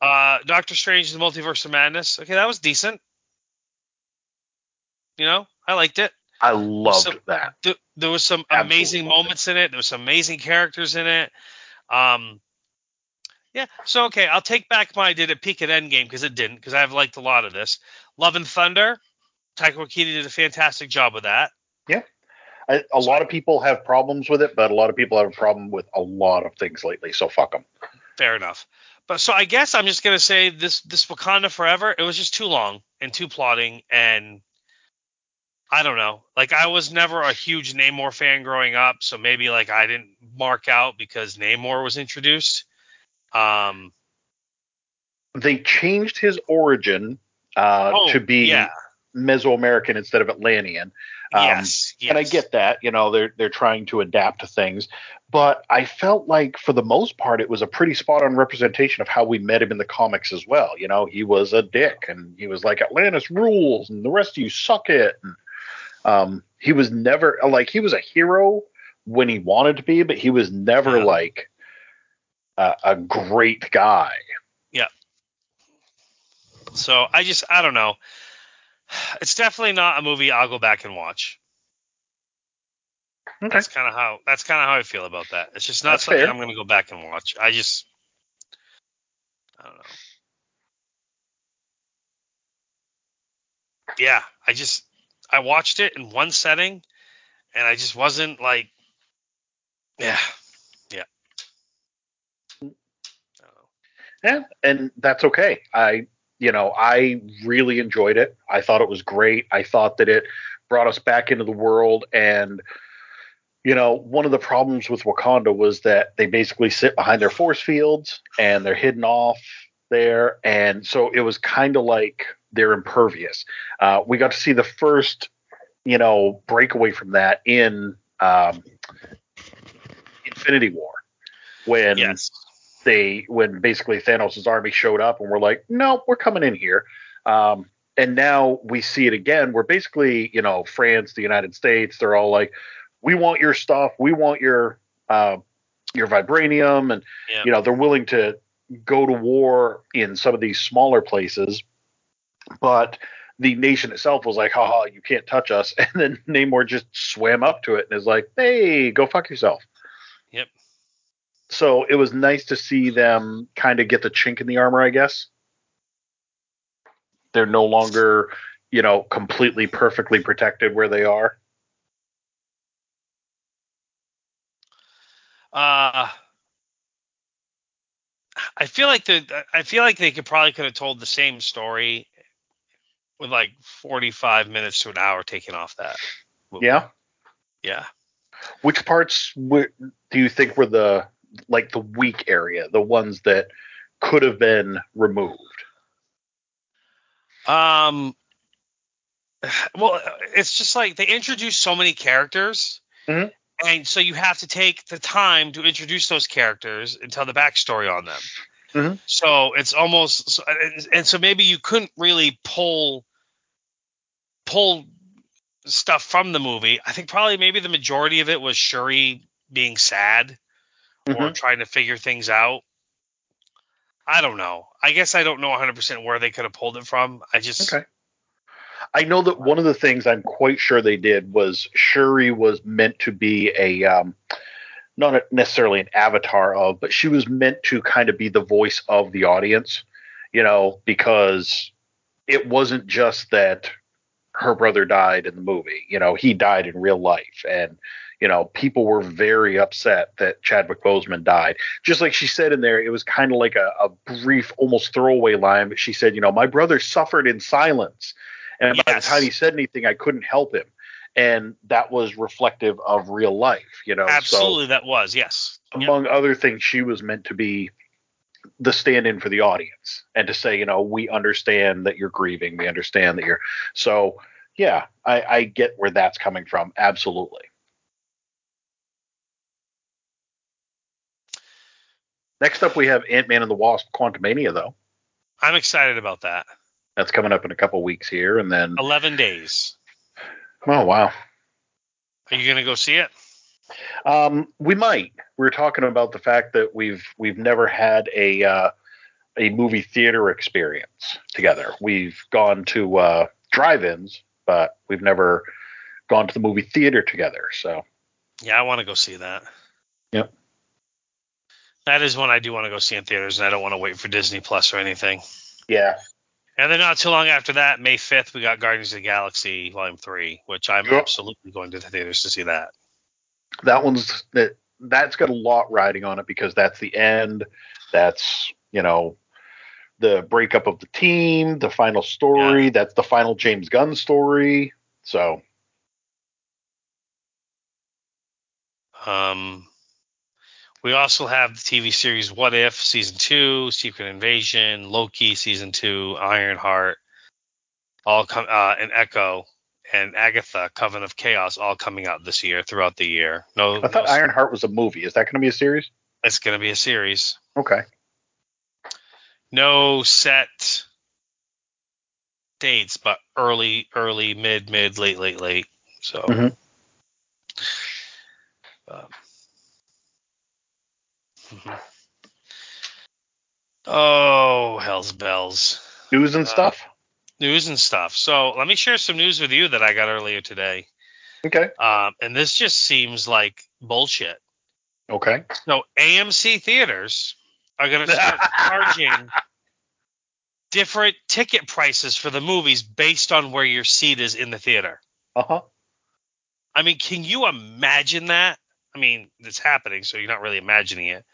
Uh, Doctor Strange: The Multiverse of Madness. Okay, that was decent. You know, I liked it. I loved that. Th- there was some Absolutely amazing loved it. moments in it. There was some amazing characters in it. Um, yeah. So okay, I'll take back my did it peak at Endgame because it didn't because I've liked a lot of this. Love and Thunder. Taika Waititi did a fantastic job with that. Yeah. I, a lot of people have problems with it, but a lot of people have a problem with a lot of things lately. So fuck them. Fair enough. But so I guess I'm just gonna say this this Wakanda Forever. It was just too long and too plotting, and I don't know. Like I was never a huge Namor fan growing up, so maybe like I didn't mark out because Namor was introduced. Um. They changed his origin uh, oh, to be yeah. Mesoamerican instead of Atlantean. Um, yes, yes. And I get that, you know, they're they're trying to adapt to things, but I felt like for the most part it was a pretty spot on representation of how we met him in the comics as well. You know, he was a dick and he was like Atlantis rules and the rest of you suck it. And, um, he was never like he was a hero when he wanted to be, but he was never Yeah. like a, a great guy. Yeah. So I just I don't know. It's definitely not a movie I'll go back and watch. Okay. That's kind of how that's kind of how I feel about that. It's just not That's something fair. I'm going to go back and watch. I just I don't know. Yeah, I just I watched it in one setting and I just wasn't like yeah. Yeah. I don't know. Yeah, and that's okay. I, you know, I really enjoyed it. I thought it was great. I thought that it brought us back into the world. And, you know, one of the problems with Wakanda was that they basically sit behind their force fields and they're hidden off there. And so it was kind of like they're impervious. Uh, we got to see the first, you know, breakaway from that in um, Infinity War when Yes. They when basically Thanos' army showed up and we're like, no, we're coming in here. Um, and now we see it again. Where basically, you know, France, the United States, they're all like, we want your stuff, we want your uh, your vibranium, and Yeah. you know, they're willing to go to war in some of these smaller places, but the nation itself was like, haha, you can't touch us. *laughs* And then Namor just swam up to it and is like, hey, go fuck yourself. So it was nice to see them kind of get the chink in the armor, I guess. They're no longer, you know, completely perfectly protected where they are. Uh I feel like the I feel like they could probably could have told the same story with like 45 minutes to an hour taken off that. movie. Yeah. Yeah. Which parts w- do you think were the like the weak area, the ones that could have been removed? Um, well, it's just like they introduce so many characters, Mhm. and so you have to take the time to introduce those characters and tell the backstory on them. Mhm. So it's almost, so- and, and so maybe you couldn't really pull pull stuff from the movie. I think probably maybe the majority of it was Shuri being sad or Mhm. trying to figure things out. I don't know. I guess I don't know 100% where they could have pulled it from. I just Okay. I know that one of the things I'm quite sure they did was Shuri was meant to be a um, not necessarily an avatar of, but she was meant to kind of be the voice of the audience, you know, because it wasn't just that her brother died in the movie, you know, he died in real life, and you know, people were very upset that Chadwick Boseman died. Just like she said in there, it was kind of like a, a brief, almost throwaway line, but she said, you know, my brother suffered in silence. And by the time he said anything, I couldn't help him. And that was reflective of real life, you know. absolutely that was yes. So, Yep. among other things, she was meant to be the stand in for the audience and to say, you know, we understand that you're grieving. We understand that you're. So, yeah, I, I get where that's coming from. Absolutely. Next up, we have Ant Man and the Wasp Quantumania, though. I'm excited about that. That's coming up in a couple weeks here. And then, 11 days. oh, wow. Are you going to go see it? Um, we might. We are talking about the fact that we've we've never had a uh, a movie theater experience together. We've gone to uh, drive-ins, but we've never gone to the movie theater together. So Yeah, I want to go see that. Yep. That is one I do want to go see in theaters, and I don't want to wait for Disney Plus or anything. yeah, And then not too long after that, May 5th, we got Guardians of the Galaxy Volume 3, which I'm Yep. absolutely going to the theaters to see that. that one's that that's got a lot riding on it because that's the end. That's you know the breakup of the team, the final story. That's the final James Gunn story. So Um, we also have the TV series What If Season 2, Secret Invasion, Loki Season 2, Ironheart, all come uh, and Echo and Agatha Coven of Chaos all coming out this year throughout the year. No, I thought no- Ironheart was a movie. Is that going to be a series? it's going to be a series. Okay. No set dates, but early, early, mid, mid, late, late, late. So. Mhm. Um. Oh, hell's bells. News and Uh, stuff. News and stuff. So let me share some news with you that I got earlier today. Okay. Um, and this just seems like bullshit. Okay. So AMC theaters are going to start *laughs* charging different ticket prices for the movies based on where your seat is in the theater. Uh huh. I mean, can you imagine that? I mean, it's happening, so you're not really imagining it.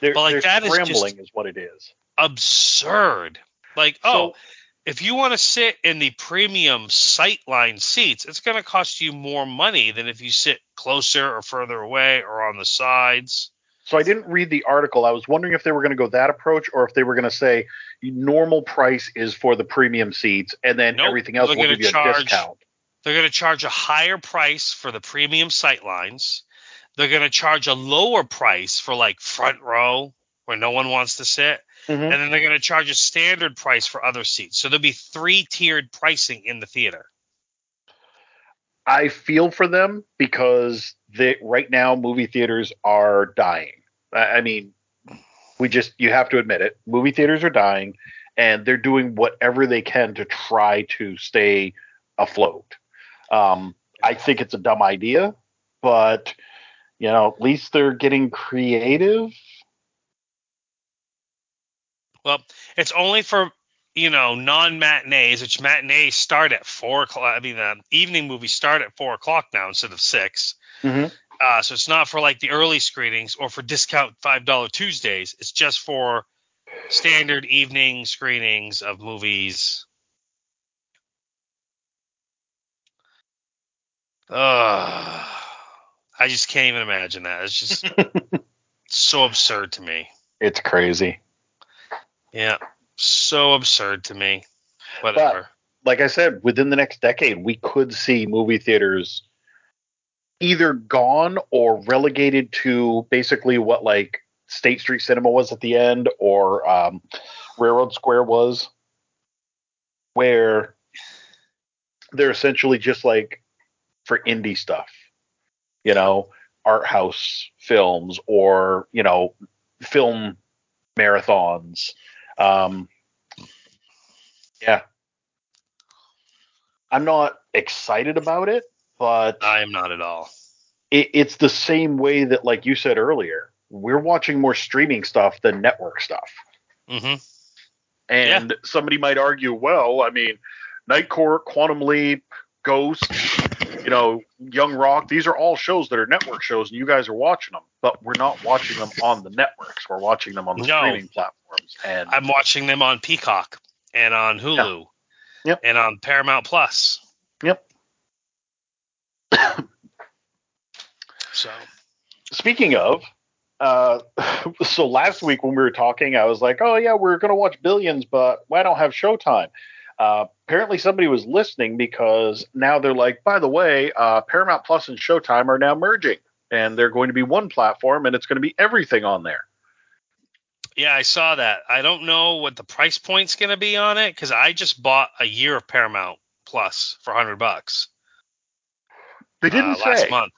They're, But, like, that is just- is what it is. Absurd. Like, So- oh, if you want to sit in the premium sightline seats, it's going to cost you more money than if you sit closer or further away or on the sides. So I didn't read the article. I was wondering if they were going to go that approach or if they were going to say normal price is for the premium seats and then Nope, everything else will give you a discount. They're going to charge a higher price for the premium sightlines. They're going to charge a lower price for like front row where no one wants to sit. Mhm. And then they're going to charge a standard price for other seats. So there'll be three tiered pricing in the theater. I feel for them because they right now movie theaters are dying. I, I mean, we just you have to admit it. Movie theaters are dying, and they're doing whatever they can to try to stay afloat. Um, I think it's a dumb idea, but you know, at least they're getting creative. Well, it's only for you know non matinees, which matinees start at four o'clock. I mean, the evening movies start at four o'clock now instead of 6 Mhm. Uh, so it's not for like the early screenings or for discount five dollar Tuesdays. It's just for standard evening screenings of movies. Ugh. I just can't even imagine that. It's just *laughs* so absurd to me. It's crazy. Yeah, so absurd to me. Whatever. like I said, within the next decade, we could see movie theaters either gone or relegated to basically what like State Street Cinema was at the end or um, Railroad Square was, where they're essentially just like for indie stuff, you know, art house films or, you know, film marathons. Um, yeah. I'm not excited about it, but I am not at all. it, it's the same way that, like you said earlier, we're watching more streaming stuff than network stuff. hmm And somebody might argue, well, I mean, Night Court, Quantum Leap, Ghost, you know, Young Rock, these are all shows that are network shows, and you guys are watching them, but we're not watching them on the networks. We're watching them on the No. streaming platforms. And I'm watching them on Peacock and on Hulu. Yep. And on Paramount Plus. Yep. *coughs* So speaking of, uh, *laughs* so last week when we were talking, I was like, oh, yeah, we're going to watch Billions, but I don't have Showtime. Uh, apparently, somebody was listening because now they're like, by the way, uh, Paramount Plus and Showtime are now merging, and they're going to be one platform, and it's going to be everything on there. yeah, I saw that. I don't know what the price point's gonna be on it because I just bought a year of Paramount Plus for hundred bucks. They didn't uh, last say. month.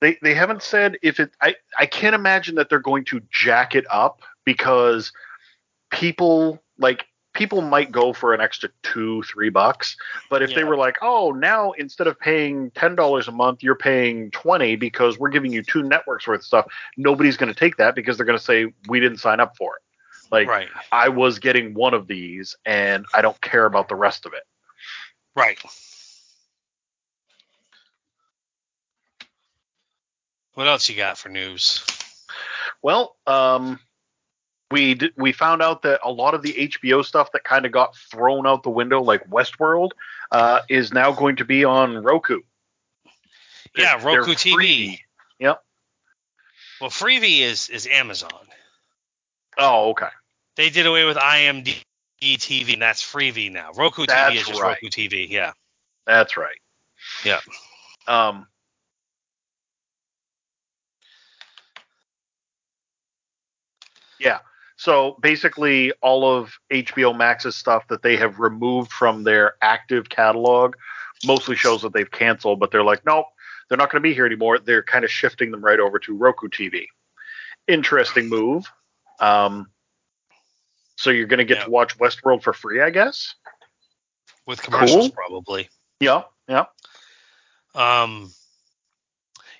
They they haven't said if it. I I can't imagine that they're going to jack it up because people like people might go for an extra two three bucks. But if they were like, oh, now instead of paying ten dollars a month, you're paying twenty because we're giving you two networks worth of stuff. Nobody's going to take that because they're going to say we didn't sign up for it. Like Right. I was getting one of these and I don't care about the rest of it. Right. What else you got for news? Well, um, we d- we found out that a lot of the HBO stuff that kind of got thrown out the window, like Westworld, uh, is now going to be on Roku. Yeah, They're- Roku they're TV. free. Yep. Well, Freevee is is Amazon. Oh, okay. They did away with IMDb TV, and that's Freevee now. Roku TV is just right. Roku TV. Yeah. That's right. Yeah. Um. Yeah. So basically, all of HBO Max's stuff that they have removed from their active catalog, mostly shows that they've canceled, but they're like, nope, they're not going to be here anymore. They're kind of shifting them right over to Roku TV. Interesting move. Um, so you're going to get Yeah. to watch Westworld for free, I guess. With commercials, Cool. probably. Yeah. Yeah. Um,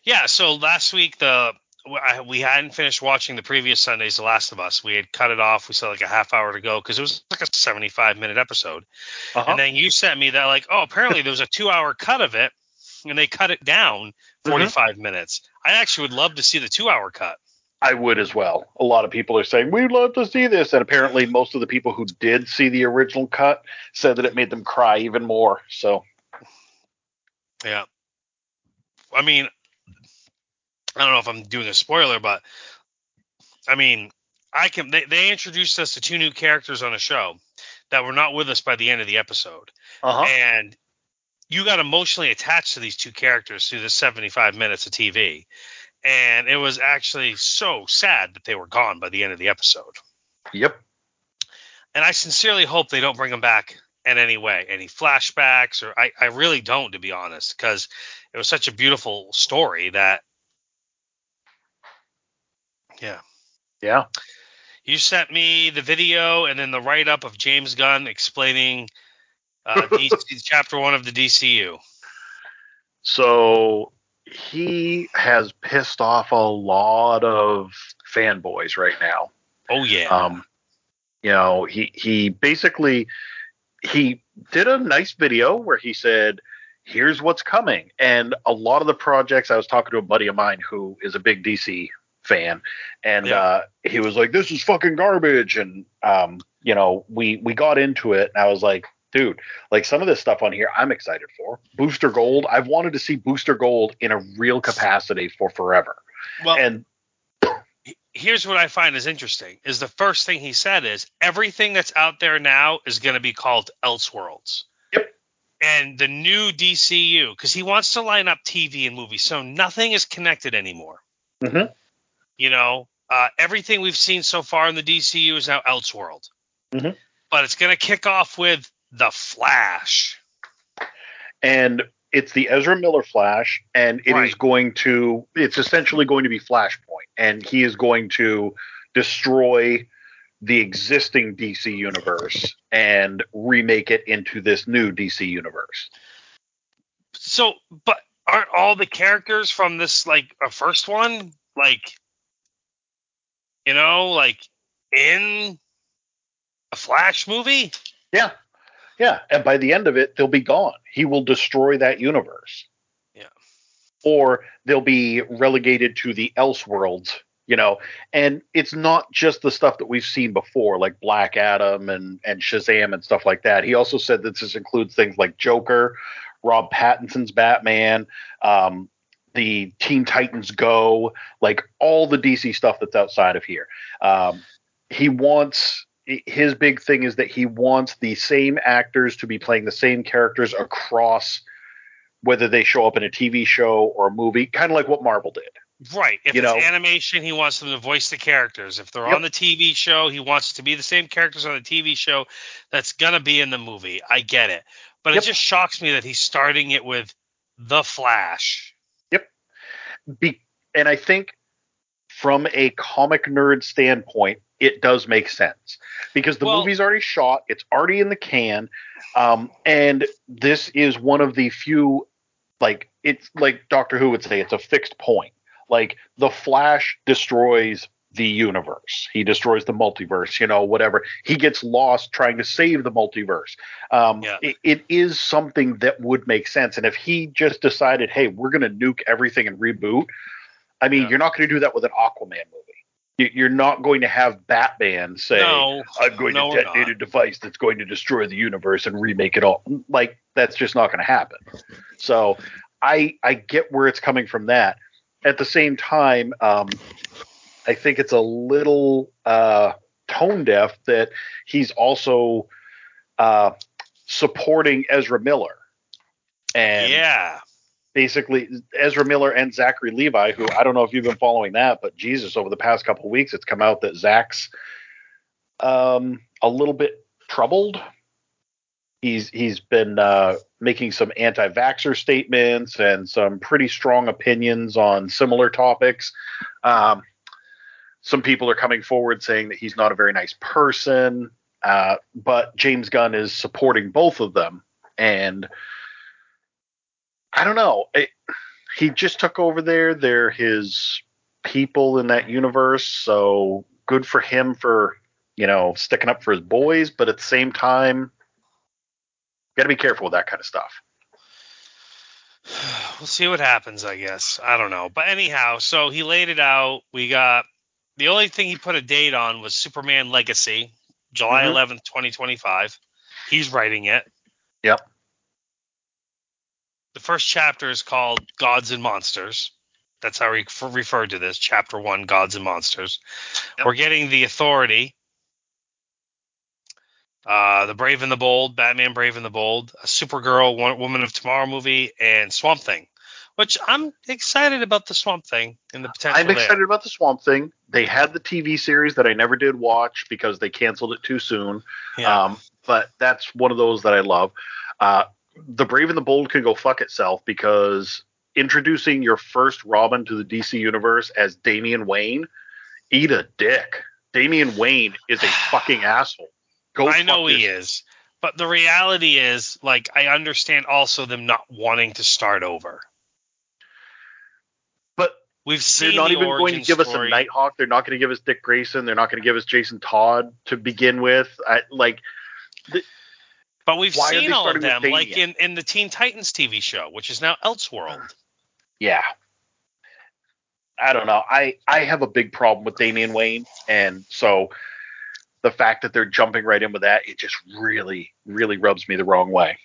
yeah. So last week the I, we hadn't finished watching the previous Sunday's The Last of Us. We had cut it off. We had like a half hour to go because it was like a 75 minute episode. Uh-huh. And then you sent me that like, oh, apparently there was a two hour cut of it, and they cut it down 45 minutes. I actually would love to see the two hour cut. I would as well. A lot of people are saying we'd love to see this, and apparently most of the people who did see the original cut said that it made them cry even more. So Yeah. I mean, I don't know if I'm doing a spoiler, but I mean, I can. They, they introduced us to two new characters on a show that were not with us by the end of the episode, uh-huh. and you got emotionally attached to these two characters through the 75 minutes of TV, and it was actually so sad that they were gone by the end of the episode. yep. And I sincerely hope they don't bring them back in any way, any flashbacks, or I, I really don't, to be honest, because it was such a beautiful story that, yeah. Yeah. You sent me the video and then the write up of James Gunn explaining uh, *laughs* DC, chapter one of the DCU. So he has pissed off a lot of fanboys right now. Oh yeah, Um, you know, he he basically he did a nice video where he said, "Here's what's coming," and a lot of the projects. I was talking to a buddy of mine who is a big DC fan, and Yeah. uh, he was like, "This is fucking garbage," and um, you know, we we got into it, and I was like, dude, like some of this stuff on here, I'm excited for. Booster Gold, I've wanted to see Booster Gold in a real capacity for forever. Well, and here's what I find is interesting: is the first thing he said is everything that's out there now is going to be called Elseworlds. Yep. And the new DCU, because he wants to line up TV and movies, so nothing is connected anymore. Mhm. You know, uh, everything we've seen so far in the DCU is now Elseworld. Mhm. But it's going to kick off with the Flash. and it's the Ezra Miller Flash, and it is Right. going to it's essentially going to be Flashpoint, and he is going to destroy the existing DC universe and remake it into this new DC universe. So, but aren't all the characters from this like a first one like, you know, like in a Flash movie? Yeah. Yeah, and by the end of it, they'll be gone. He will destroy that universe. Yeah. Or they'll be relegated to the Elseworlds, you know. And it's not just the stuff that we've seen before, like Black Adam and and Shazam and stuff like that. He also said that this includes things like Joker, Rob Pattinson's Batman, um, the Teen Titans Go, like all the DC stuff that's outside of here. Um, he wants his big thing is that he wants the same actors to be playing the same characters across whether they show up in a TV show or a movie, kind of like what Marvel did. Right. If You it's know? animation, he wants them to voice the characters. If they're Yep. on the TV show, he wants it to be the same characters on the TV show that's gonna be in the movie. I get it. But Yep. it just shocks me that he's starting it with the Flash. Be- and I think from a comic nerd standpoint, it does make sense because the Well- movie's already shot, it's already in the can, um, and this is one of the few, like it's like Doctor Who would say, it's a fixed point. Like the Flash destroys the universe, he destroys the multiverse, you know, whatever. He gets lost trying to save the multiverse. Um, Yeah. it, it is something that would make sense, and if he just decided, hey, we're going to nuke everything and reboot. I mean, Yeah. you're not going to do that with an Aquaman movie. You- You're not going to have Batman say, no, I'm going no, to detonate a device that's going to destroy the universe and remake it all. Like that's just not going to happen. So I I get where it's coming from. That at the same time, um, I think it's a little uh, tone deaf that he's also uh, supporting Ezra Miller. And yeah. basically Ezra Miller and Zachary Levi, who I don't know if you've been following that, but Jesus, over the past couple of weeks, it's come out that Zach's um, a little bit troubled. He's he's been uh, making some anti-vaxxer statements and some pretty strong opinions on similar topics. Um, some people are coming forward saying that he's not a very nice person, uh, but James Gunn is supporting both of them, and I don't know. It, he just took over there. They're his people in that universe, so good for him for you know sticking up for his boys. But at the same time, got to be careful with that kind of stuff. *sighs* We'll see what happens, I guess. I don't know. But anyhow, so he laid it out. We got the only thing he put a date on was Superman Legacy, July Mhm. 11th, 2025. He's writing it. Yep. The first chapter is called Gods and Monsters. That's how he f- referred to this. Chapter one, Gods and Monsters. Yep. We're getting the Authority, uh, the Brave and the Bold, Batman Brave and the Bold, a Supergirl, Wo- Woman of Tomorrow movie, and Swamp Thing. Which I'm excited about the Swamp Thing and the potential. I'm there. excited about the Swamp Thing. They had the TV series that I never did watch because they canceled it too soon. Yeah. Um, but that's one of those that I love. Uh, the Brave and the Bold can go fuck itself because introducing your first Robin to the DC universe as Damian Wayne, eat a dick. Damian Wayne is a *sighs* fucking asshole. Go. I know he is. But the reality is, like, I understand also them not wanting to start over. We've they're not even going to give us a. Nighthawk. They're not going to give us Dick Grayson. They're not going to give us Jason Todd to begin with. I, like, But we've seen all of them, like in, in the Teen Titans TV show, which is now Elseworld. yeah. I don't know. I I have a big problem with Damian Wayne, and so the fact that they're jumping right in with that, it just really, really rubs me the wrong way.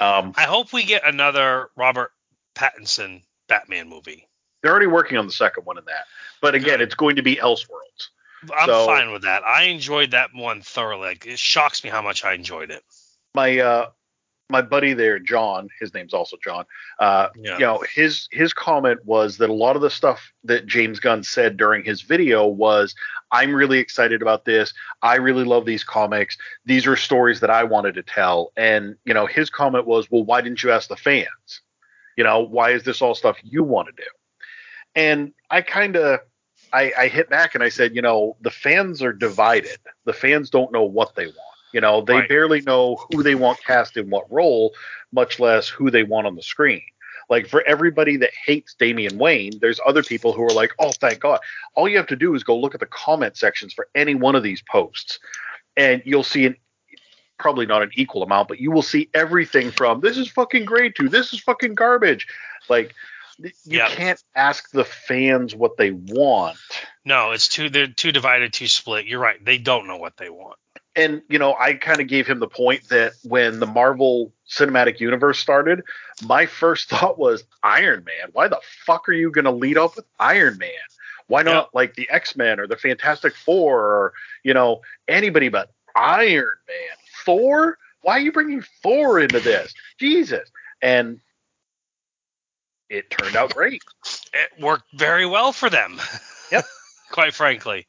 Um, I hope we get another Robert Pattinson Batman movie. they're already working on the second one in that, but again, it's going to be Elseworlds. I'm So- fine with that. I enjoyed that one thoroughly. Like, It shocks me how much I enjoyed it. My uh, my buddy there, John, his name's also John. Uh, Yeah. you know, his his comment was that a lot of the stuff that James Gunn said during his video was, "I'm really excited about this. I really love these comics. These are stories that I wanted to tell." And you know, his comment was, "Well, why didn't you ask the fans? You know, why is this all stuff you want to do?" And I kind of. I, I hit back and I said, you know, the fans are divided. The fans don't know what they want. You know, they Right. barely know who they want cast in what role, much less who they want on the screen. Like for everybody that hates Damian Wayne, there's other people who are like, oh, thank God. All you have to do is go look at the comment sections for any one of these posts, and you'll see an probably not an equal amount, but you will see everything from this is fucking great to this is fucking garbage. Like you Yeah. can't ask the fans what they want. No, it's too they're too divided, too split. You're right. They don't know what they want. and you know i kind of gave him the point that when the marvel cinematic universe started my first *laughs* thought was iron man why the fuck are you going to lead off with iron man why not like the x-men or the fantastic four or you know anybody but iron man thor why are you bringing four into this jesus and it turned out great It worked very well for them. *laughs* Yep. Quite frankly.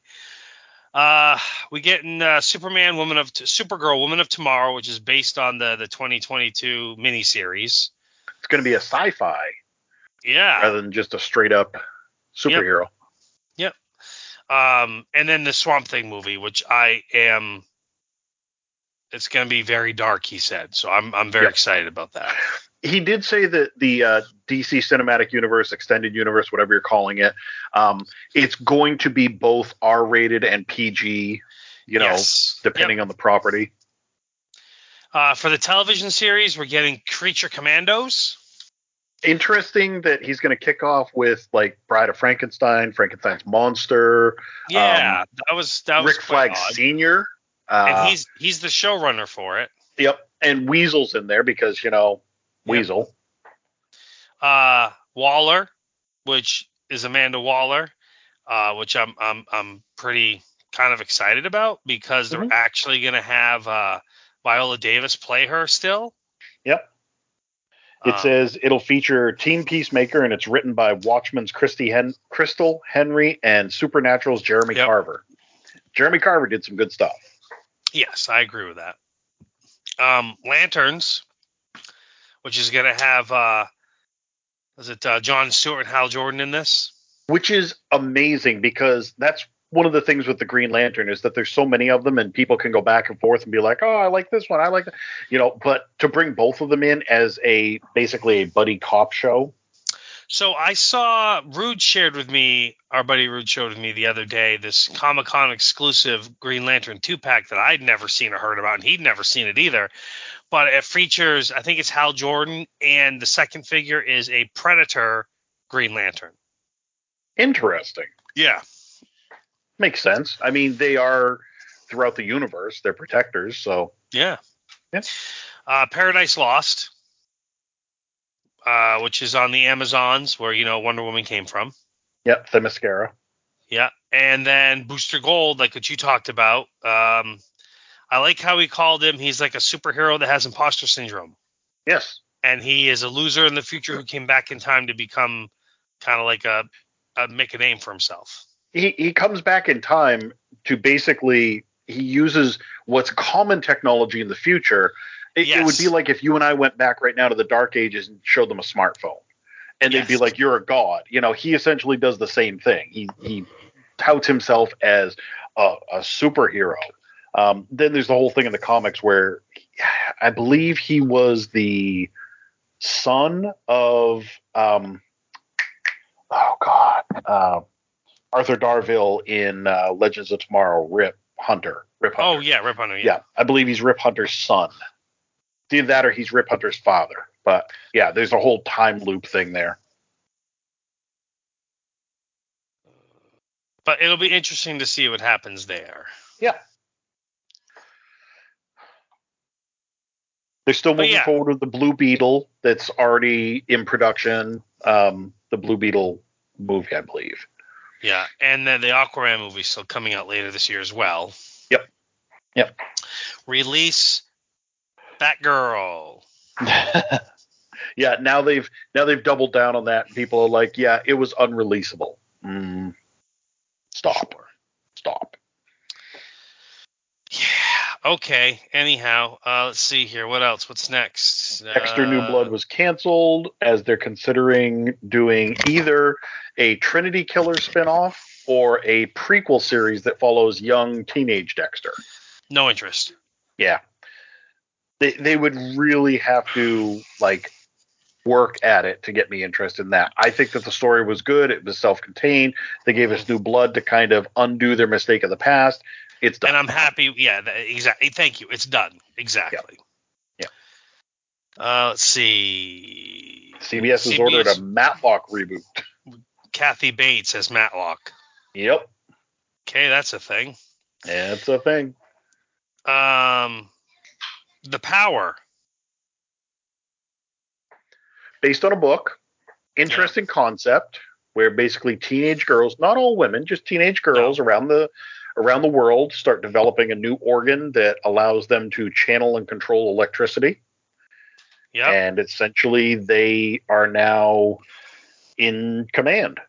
Uh, we get in uh, Superman, Woman of T- Supergirl, Woman of Tomorrow, which is based on the the 2022 miniseries. it's going to be a sci-fi Yeah. rather than just a straight up superhero Yep. Um, and then the Swamp Thing movie, which I am. It's going to be very dark, he said. So I'm I'm very Yep. excited about that. he did say that the uh, DC Cinematic Universe, Extended Universe, whatever you're calling it, um, it's going to be both R-rated and PG. You know, Yes. depending on the property. Uh, for the television series, we're getting Creature Commandos. Interesting that he's going to kick off with like Bride of Frankenstein, Frankenstein's Monster, Yeah, that was that was Rick Flag odd. Senior. Uh, and he's he's the showrunner for it. yep, and Weasel's in there because you know Yep. Weasel. Uh, Waller, which is Amanda Waller, uh, which I'm I'm I'm pretty kind of excited about because Mhm. they're actually going to have uh, Viola Davis play her still. Yep. It Um, says it'll feature Team Peacemaker, and it's written by Watchmen's Christy Hen- Christal Henry and Supernatural's Jeremy Yep. Carver. Jeremy Carver did some good stuff. Yes, I agree with that. Um, Lanterns, which is going to have uh, is it uh, John Stewart and Hal Jordan in this? which is amazing because that's one of the things with the Green Lantern is that there's so many of them and people can go back and forth and be like, oh, I like this one, I like that, you know. But to bring both of them in as a basically a buddy cop show, So I saw Rude shared with me, our buddy Rude showed with me the other day this Comic Con exclusive Green Lantern two pack that I'd never seen or heard about, and he'd never seen it either. But it features, I think it's Hal Jordan, and the second figure is a Predator Green Lantern. interesting, Yeah. makes sense. I mean, they are throughout the universe, they're protectors, so Yeah. Yeah. Uh, Paradise Lost, uh, which is on the Amazons where, you know, Wonder Woman came from. yep, Themyscira. Yeah, and then Booster Gold, like what you talked about. Um, I like how he called him. He's like a superhero that has imposter syndrome, Yes, and he is a loser in the future who came back in time to become kind of like a, a make a name for himself. he he comes back in time to basically he uses what's common technology in the future. It, it would be like if you and I went back right now to the dark ages and showed them a smartphone, and they'd be like, "You're a god." You know, he essentially does the same thing. He he touts himself as a, a superhero. Um, then there's the whole thing in the comics where I believe he was the son of um, oh god. Uh, Arthur Darvill in uh, Legends of Tomorrow, Rip Hunter. Rip Hunter. Oh yeah, Rip Hunter. yeah. I believe he's Rip Hunter's son. Either that or he's Rip Hunter's father. But yeah, there's a whole time loop thing there. But it'll be interesting to see what happens there. Yeah. They're still moving yeah. forward with the Blue Beetle that's already in production. Um, the Blue Beetle movie, I believe. Yeah, and then the Aquaman movie still coming out later this year as well. Yep. Yep. Release Batgirl. *laughs* yeah, now they've now they've doubled down on that. and People are like, yeah, it was unreleasable. Mm, stop. Stop. Yeah. Okay. Anyhow, uh, let's see here. What else? What's next? Dexter New Uh, Blood was canceled as they're considering doing either a Trinity Killer spinoff or a prequel series that follows young teenage Dexter. No interest. Yeah. They they would really have to like work at it to get me interested in that. I think that the story was good. It was self-contained. They gave us new blood to kind of undo their mistake of the past. It's done. And I'm happy. Yeah. Exactly. Thank you. It's done. Exactly. Yeah. Uh, let's see. CBS has CBS ordered a Matlock reboot. Kathy Bates as Matlock. Yep. Okay, that's a thing. It's a thing. Um, The Power. Based on a book. Interesting concept where basically teenage girls, not all women, just teenage girls around the around the world start developing a new organ that allows them to channel and control electricity. Yep. and essentially they are now in command.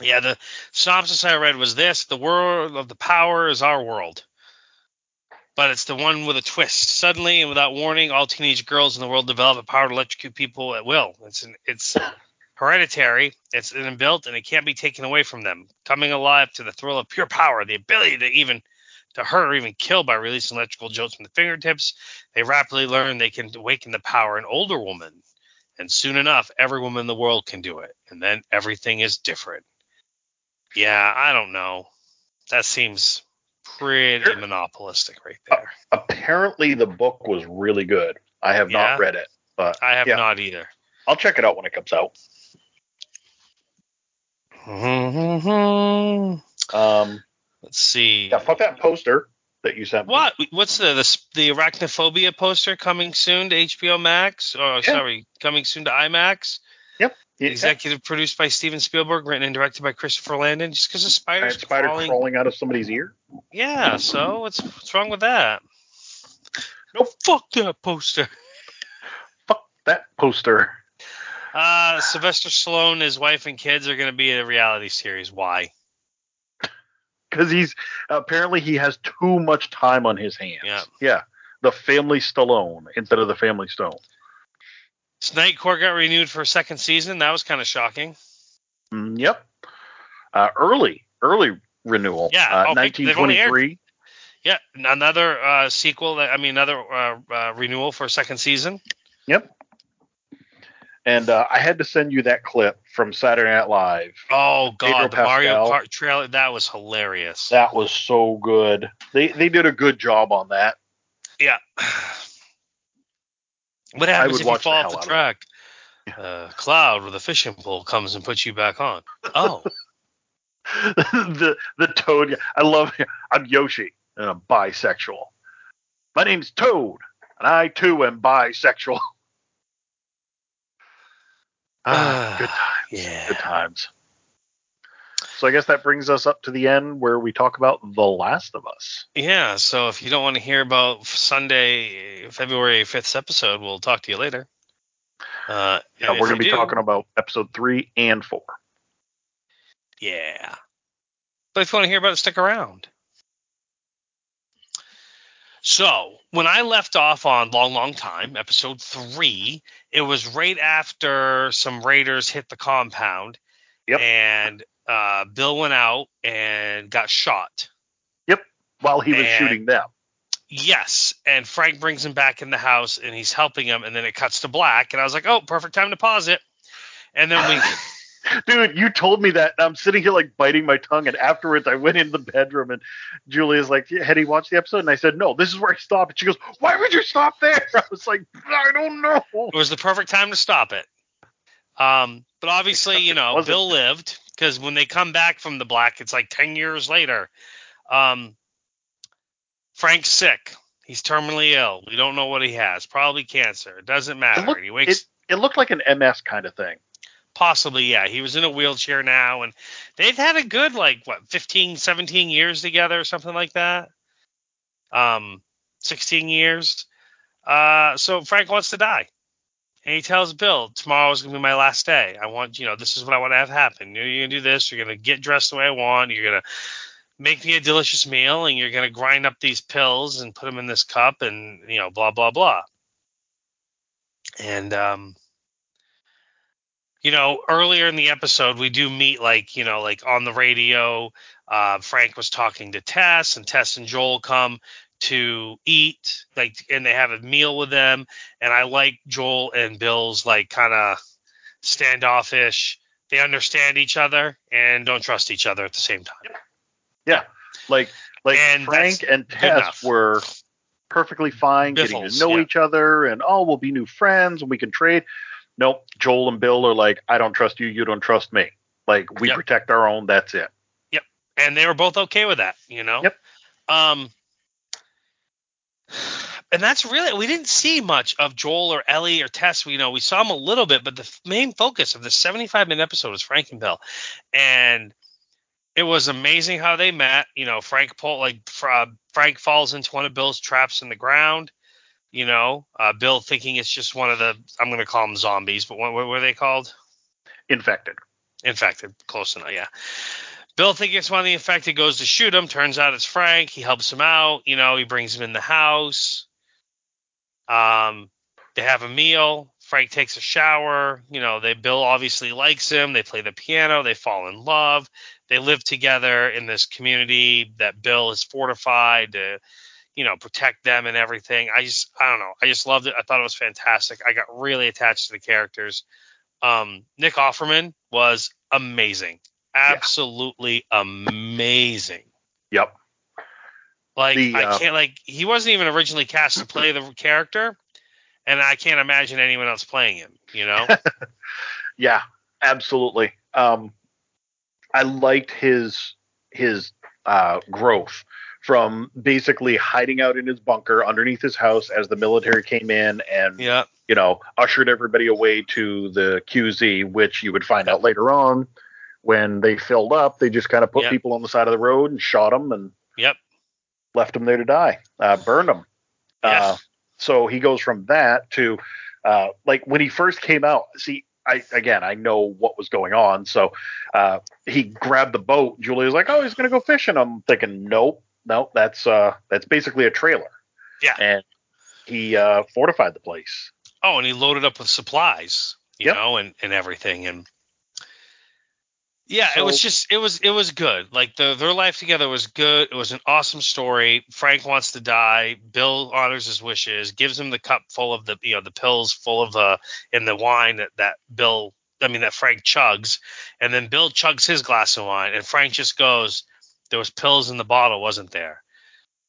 Yeah, the synopsis I read was this: the world of the power is our world, but it's the one with a twist. Suddenly and without warning, all teenage girls in the world develop a power to electrocute people at will. It's an, it's hereditary, it's inbuilt, and it can't be taken away from them. Coming alive to the thrill of pure power, the ability to even to hurt or even kill by releasing electrical jolts from the fingertips, they rapidly learn they can awaken the power in older women. And soon enough, every woman in the world can do it. And then everything is different. Yeah, I don't know. That seems pretty monopolistic right there. Apparently, the book was really good. I have Yeah? not read it, but I have yeah. not either. I'll check it out when it comes out. *laughs* Um, Let's see. yeah, fuck that poster that you sent. me. What? What's the, the the arachnophobia poster coming soon to HBO Max? Oh, sorry, coming soon to IMAX. Yeah, Executive produced by Steven Spielberg, written and directed by Christopher Landon. Just because and spiders spider crawling. crawling out of somebody's ear. Yeah. So what's what's wrong with that? No, Fuck that poster. Fuck that poster. Uh, Sylvester Stallone, his wife and kids are going to be in a reality series. Why? Because he's apparently he has too much time on his hands. Yeah. Yeah. The family Stallone instead of the family Stone. Night Court got renewed for a second season. That was kind of shocking. Mm, yep. Uh, early, early renewal. Yeah, Uh, okay, they've only aired- 1923. Yeah, another uh, sequel. That, I mean, another uh, uh, renewal for a second season. Yep. And uh, I had to send you that clip from Saturday Night Live. Oh God, the Mario. Kart trailer. That was hilarious. That was so good. They they did a good job on that. Yeah. What happens if you fall off the of track? Uh, cloud with a fishing pole comes and puts you back on. Oh, *laughs* the the Toad. I love. I'm Yoshi and I'm bisexual. My name's Toad, and I too am bisexual. *laughs* ah, good *sighs* times. yeah. Good times. So I guess that brings us up to the end where we talk about The Last of Us. Yeah. So if you don't want to hear about Sunday, February fifth episode, we'll talk to you later. Uh, Yeah, we're going to be do- talking about episode three and four. Yeah. But if you want to hear about it, stick around. So, when I left off on Long, Long Time, episode three, it was right after some raiders hit the compound. Yep. And uh, Bill went out and got shot. Yep, while he was And- shooting them. Yes. And Frank brings him back in the house and he's helping him. And then it cuts to black. And I was like, oh, perfect time to pause it. And then we. *laughs* Dude, you told me that. I'm sitting here like biting my tongue, and afterwards I went in the bedroom and Julia's like, "Had he watched the episode?" And I said, "No, this is where I stopped." And she goes, "Why would you stop there?" *laughs* I was like, "I don't know." it was the perfect time to stop it. Um, but obviously, you know. Bill lived, because when they come back from the black, it's like ten years later. Um, Frank's sick. He's terminally ill. We don't know what he has. Probably cancer. It doesn't matter. It, looked, he wakes. it, it looked like an MS kind of thing. Possibly, yeah. He was in a wheelchair now, and they've had a good like what 15, 17 years together, or something like that. Um, 16 years. Uh, so Frank wants to die. And he tells Bill, tomorrow is going to be my last day. I want, you know, this is what I want to have happen. You're going to do this. You're going to get dressed the way I want. You're going to make me a delicious meal and you're going to grind up these pills and put them in this cup and, you know, blah, blah, blah. And, um, you know, earlier in the episode, we do meet like, you know, like on the radio, uh, Frank was talking to Tess and Tess and Joel come to eat like and they have a meal with them and i like joel and bill's like kind of standoffish they understand each other and don't trust each other at the same time Yeah, like like And Frank and Tess were perfectly fine getting to know yeah. each other, and oh, we'll be new friends and we can trade. Nope, Joel and Bill are like, I don't trust you, you don't trust me. Like we Yep. protect our own. That's it. Yep. And they were both okay with that you know Yep. um and that's really we didn't see much of Joel or Ellie or Tess. You know, we saw them a little bit, but the main focus of the 75 minute episode was Frank and Bill, and it was amazing how they met. You know, Frank pull like uh, Frank falls into one of Bill's traps in the ground. You know, uh, Bill thinking it's just one of the I'm going to call them zombies, but what, what were they called? Infected. Infected, close enough, yeah. Bill thinks it's one of the infected, goes to shoot him. Turns out it's Frank. He helps him out. You know, he brings him in the house. Um, they have a meal. Frank takes a shower. You know, they Bill obviously likes him. They play the piano. They fall in love. They live together in this community that Bill has fortified to, you know, protect them and everything. I just, I don't know. I just loved it. I thought it was fantastic. I got really attached to the characters. Um, Nick Offerman was amazing. Absolutely amazing. Yep. Like The, I uh, can't like he wasn't even originally cast to play the character, and I can't imagine anyone else playing him. You know? *laughs* Yeah, absolutely. Um, I liked his his uh, growth from basically hiding out in his bunker underneath his house as the military came in and yeah. you know ushered everybody away to the QZ, which you would find out later on when they filled up. They just kind of put Yep. people on the side of the road and shot them and Yep. left them there to die, uh, burned them. Yeah. Uh, so he goes from that to uh, like when he first came out. See, I again I know what was going on, so uh, he grabbed the boat. Julia's like, "Oh, he's gonna go fishing." I'm thinking, "Nope, nope. That's uh, that's basically a trailer." Yeah. and he uh, fortified the place. Oh, and he loaded up with supplies, you Yep. know, and, and everything. And yeah, it was just it was it was good. Like the their life together was good. It was an awesome story. Frank wants to die. Bill honors his wishes, gives him the cup full of the you know the pills full of uh in the wine that that Bill I mean that Frank chugs, and then Bill chugs his glass of wine, and Frank just goes, "There was pills in the bottle, wasn't there?"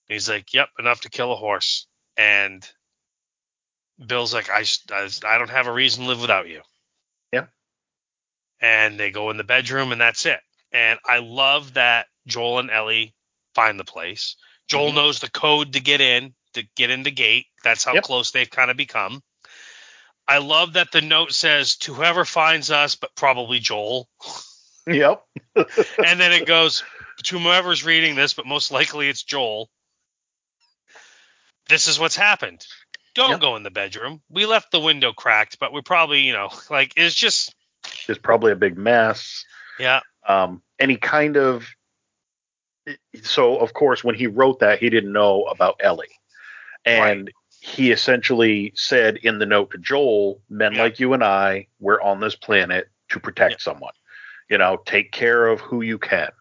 And he's like, "Yep, enough to kill a horse." And Bill's like, I, I, I don't have a reason to live without you. And they go in the bedroom and that's it. And I love that Joel and Ellie find the place. Joel Mhm. knows the code to get in, to get in the gate. That's how Yep. close they've kind of become. I love that the note says to whoever finds us, but probably Joel. *laughs* Yep. *laughs* and then it goes to whoever's reading this, but most likely it's Joel. This is what's happened. Don't Yep. go in the bedroom. We left the window cracked, but we probably, you know, *laughs* like it's just It's probably a big mess. yeah, Um, and he kind of so of course when he wrote that he didn't know about Ellie. And he essentially said in the note to Joel, men Yeah. like you and I, we're on this planet to protect Yeah. someone. You know, take care of who you can.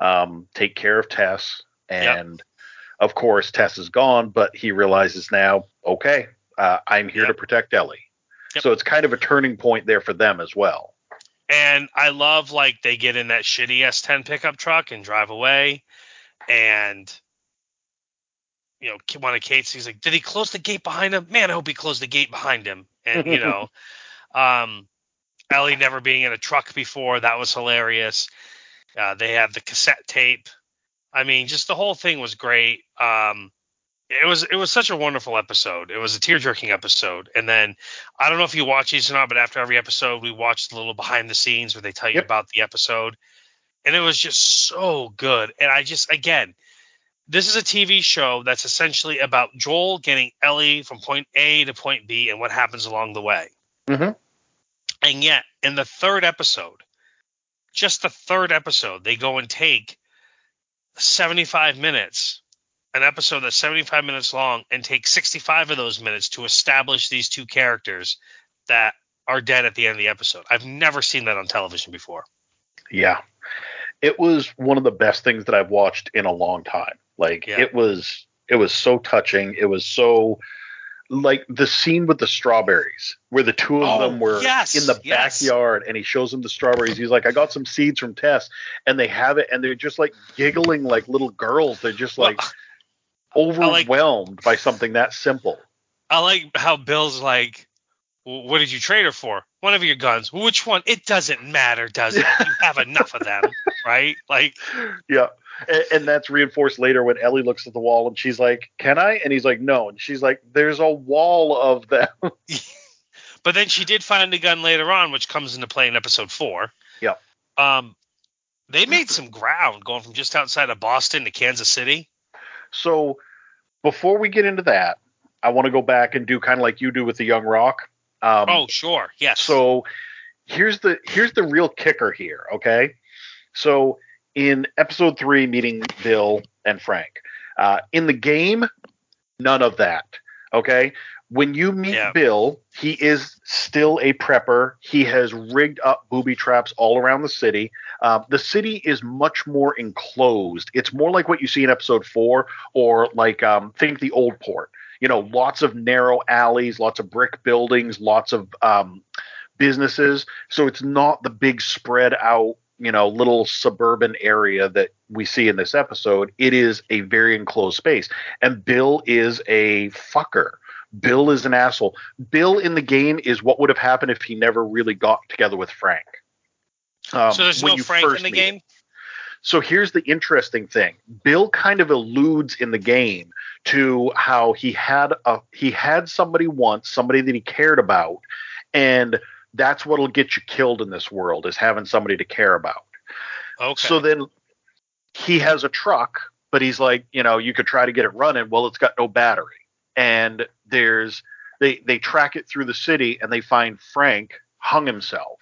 Um, take care of Tess. Yeah. And of course Tess is gone, but he realizes now, okay, uh, I'm here to protect Ellie. Yep. So it's kind of a turning point there for them as well. and I love like they get in that shitty S10 pickup truck and drive away, and you know, one of Kate's he's like, did he close the gate behind him? Man, I hope he closed the gate behind him. And you know, *laughs* um, Ellie never being in a truck before that was hilarious. Uh, they had the cassette tape. I mean, just the whole thing was great. Um, it was it was such a wonderful episode. It was a tear jerking episode. And then I don't know if you watch these or not, but after every episode, we watched a little behind the scenes where they tell you Yep. about the episode, and it was just so good. And I just again, this is a TV show that's essentially about Joel getting Ellie from point A to point B and what happens along the way. Mhm. And yet, in the third episode, just the third episode, they go and take 75 minutes, an episode that's 75 minutes long, and take 65 of those minutes to establish these two characters that are dead at the end of the episode. I've never seen that on television before. Yeah. It was one of the best things that I've watched in a long time. Like Yeah. it was it was so touching. It was so like the scene with the strawberries where the two of Oh, them were yes, in the yes. backyard and he shows them the strawberries. He's like, I got some seeds from Tess and they have it and they're just like giggling like little girls. They're just like Well, like- overwhelmed by something that simple. I like how Bill's like, "What did you trade her for? One of your guns. Which one? It doesn't matter, does it? You *laughs* have enough of them, right? Like, Yeah. And, and that's reinforced later when Ellie looks at the wall and she's like, Can I? And he's like, No. And she's like, There's a wall of them. *laughs* *laughs* but then she did find a gun later on, which comes into play in episode four. Yep. Um, they made some ground going from just outside of Boston to Kansas City. So before we get into that, I want to go back and do kind of like you do with the Young Rock. Um, oh, sure, yes. So here's the here's the real kicker here, okay? So in episode three, meeting Bill and Frank. Uh, in the game, none of that. Okay. When you meet Yeah. Bill, he is still a prepper. He has rigged up booby traps all around the city. Uh, the city is much more enclosed. It's more like what you see in episode four, or like um, think the old port. You know, lots of narrow alleys, lots of brick buildings, lots of um, businesses. So it's not the big spread out, you know, little suburban area that we see in this episode. It is a very enclosed space. And Bill is a fucker. Bill is an asshole. Bill in the game is what would have happened if he never really got together with Frank. Um, so there's no Frank in the game. So here's the interesting thing. Bill kind of alludes in the game to how he had a he had somebody once, somebody that he cared about, and that's what'll get you killed in this world is having somebody to care about. Okay. So then he has a truck, but he's like, you know, you could try to get it running. Well, it's got no battery. And there's they they track it through the city and they find Frank hung himself.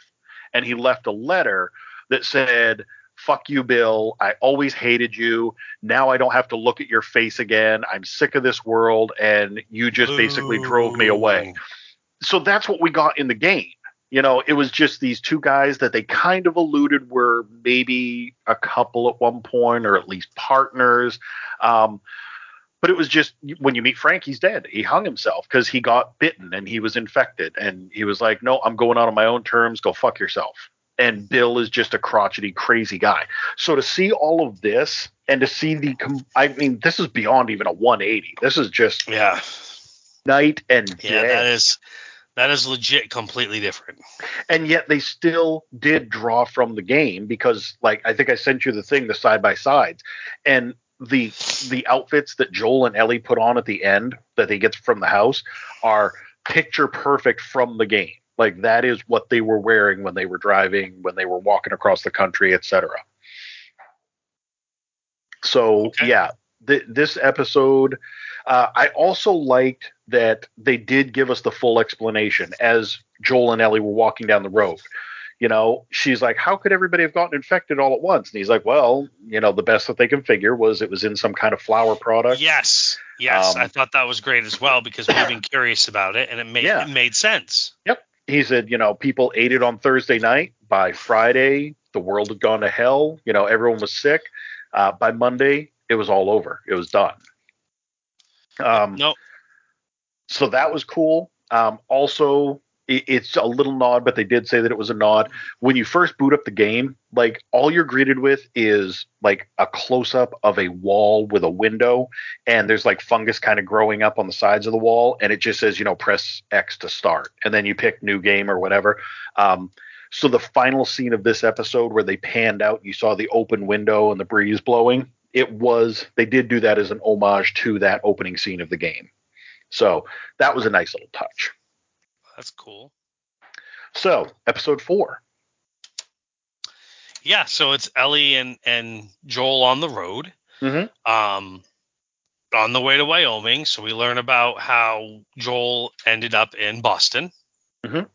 And he left a letter that said, Fuck you, Bill. I always hated you. Now I don't have to look at your face again. I'm sick of this world and you just basically drove me away so that's what we got in the game. You know, it was just these two guys that they kind of alluded were maybe a couple at one point or at least partners. Um, but it was just when you meet Frank, he's dead. He hung himself because he got bitten and he was infected. And he was like, no, I'm going out on my own terms. Go fuck yourself. And Bill is just a crotchety, crazy guy. So to see all of this and to see the, I mean, this is beyond even a 180. This is just Yeah. night and day Yeah, that is that is legit completely different. and yet they still did draw from the game because like i think i sent you the thing the side by sides and the the outfits that joel and ellie put on at the end that they get from the house are picture perfect from the game. Like that is what they were wearing when they were driving when they were walking across the country etc so Okay. yeah th- this episode uh, i also liked that they did give us the full explanation as joel and ellie were walking down the road you know she's like how could everybody have gotten infected all at once and he's like well you know the best that they can figure was it was in some kind of flour product Yes. Yes, Um, I thought that was great as well because we've been curious about it and it made Yeah. it made sense. Yep. He said, you know, people ate it on Thursday night. By Friday, the world had gone to hell. You know, everyone was sick. Uh, by Monday, it was all over. It was done. Um, No, so that was cool. Um, also, it's a little nod, but they did say that it was a nod. When you first boot up the game, like all you're greeted with is like a close up of a wall with a window, and there's like fungus kind of growing up on the sides of the wall, and it just says, you know, press X to start, and then you pick new game or whatever. Um, So the final scene of this episode where they panned out, you saw the open window and the breeze blowing. It was they did do that as an homage to that opening scene of the game. So that was a nice little touch. That's cool. So episode four. Yeah, so it's Ellie and and Joel on the road. Mm-hmm. Um, on the way to Wyoming. So we learn about how Joel ended up in Boston. Mm-hmm.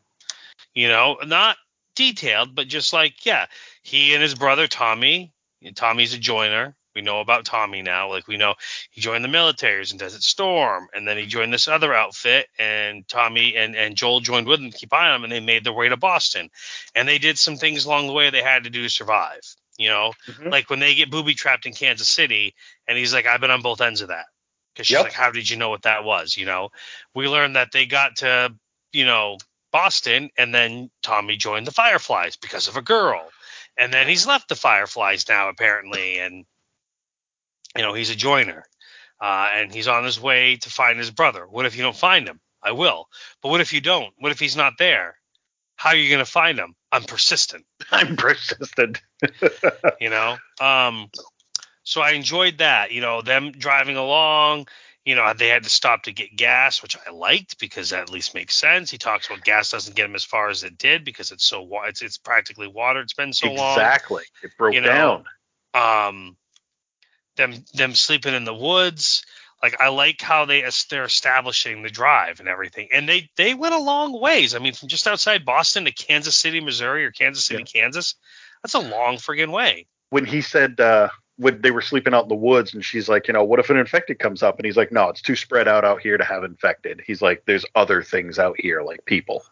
You know, not detailed, but just like, yeah, he and his brother Tommy. Tommy's a joiner. We know about Tommy now. Like we know he joined the military in Desert Storm, and then he joined this other outfit, and Tommy and, and Joel joined with him to keep eye on him, and they made their way to Boston. And they did some things along the way they had to do to survive. You know, Mhm. like when they get booby trapped in Kansas City, and he's like, I've been on both ends of that. Because she's Yep. like, How did you know what that was? You know, we learned that they got to, you know, Boston, and then Tommy joined the Fireflies because of a girl. And then he's left the Fireflies now, apparently, and you know, he's a joiner. Uh, and he's on his way to find his brother. What if you don't find him? I will. But what if you don't? What if he's not there? How are you going to find him? I'm persistent *laughs* I'm persistent. *laughs* you know um so i enjoyed that you know them driving along you know they had to stop to get gas which i liked because that at least makes sense he talks about gas doesn't get him as far as it did because it's so wa- it's, it's practically water it's been so long exactly. It broke You know, down. um them them sleeping in the woods like i like how they they're establishing the drive and everything and they they went a long ways i mean from just outside boston to kansas city missouri or kansas city kansas that's a long friggin' way When he said uh, when they were sleeping out in the woods, and she's like, you know, what if an infected comes up? And he's like, no, it's too spread out out here to have infected. He's like, there's other things out here like people.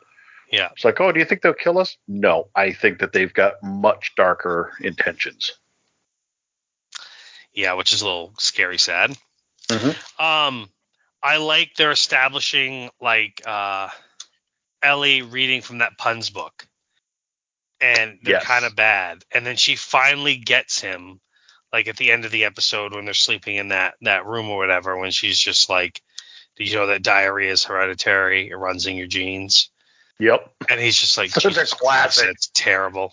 yeah It's like, oh, do you think they'll kill us? No, I think that they've got much darker intentions. Yeah, which is a little scary sad. Mhm. Um, I like they're establishing like uh, Ellie reading from that puns book, and they're Yes. kind of bad. And then she finally gets him, like at the end of the episode when they're sleeping in that that room or whatever. When she's just like, "Did you know that diarrhea is hereditary? It runs in your genes." Yep. And he's just like, *laughs* Such a Jesus Christ, classic. that's terrible.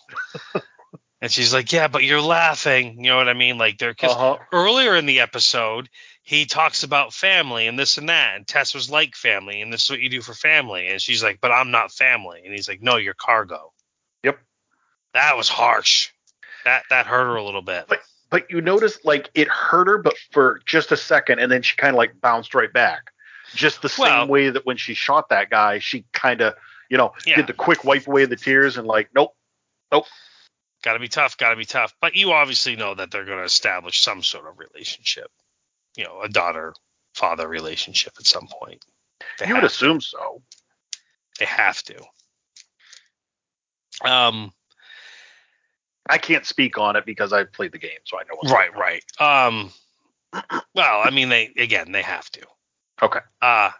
*laughs* and she's like, yeah, but you're laughing. You know what I mean? Like they're because Uh-huh. earlier in the episode he talks about family and this and that, and Tess was like family, and this is what you do for family. And she's like, but I'm not family. And he's like, no, you're cargo. Yep. That was harsh. That that hurt her a little bit. But- But you notice, like, it hurt her, but for just a second, and then she kind of like bounced right back. Just the same way that when she shot that guy, she kind of, you know, Yeah. did the quick wipe away of the tears and like, nope, nope. Got to be tough. Got to be tough. But you obviously know that they're going to establish some sort of relationship. You know, a daughter father relationship at some point. They you would have assume so. They have to. Um, I can't speak on it because I played the game, so I know. What's right, going on. right. Um, well, I mean, they again, they have to. Okay. Uh,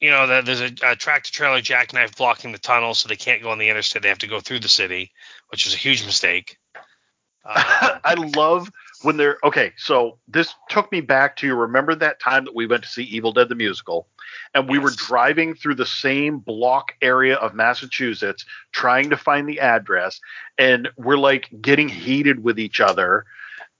you know, that there's a, a tractor trailer jackknife blocking the tunnel, so they can't go on the interstate. They have to go through the city, which is a huge mistake. *laughs* Uh, I love when they're okay. So this took me back to remember that time that we went to see Evil Dead the musical, and we were driving through the same block area of Massachusetts trying to find the address, and we're like getting heated with each other.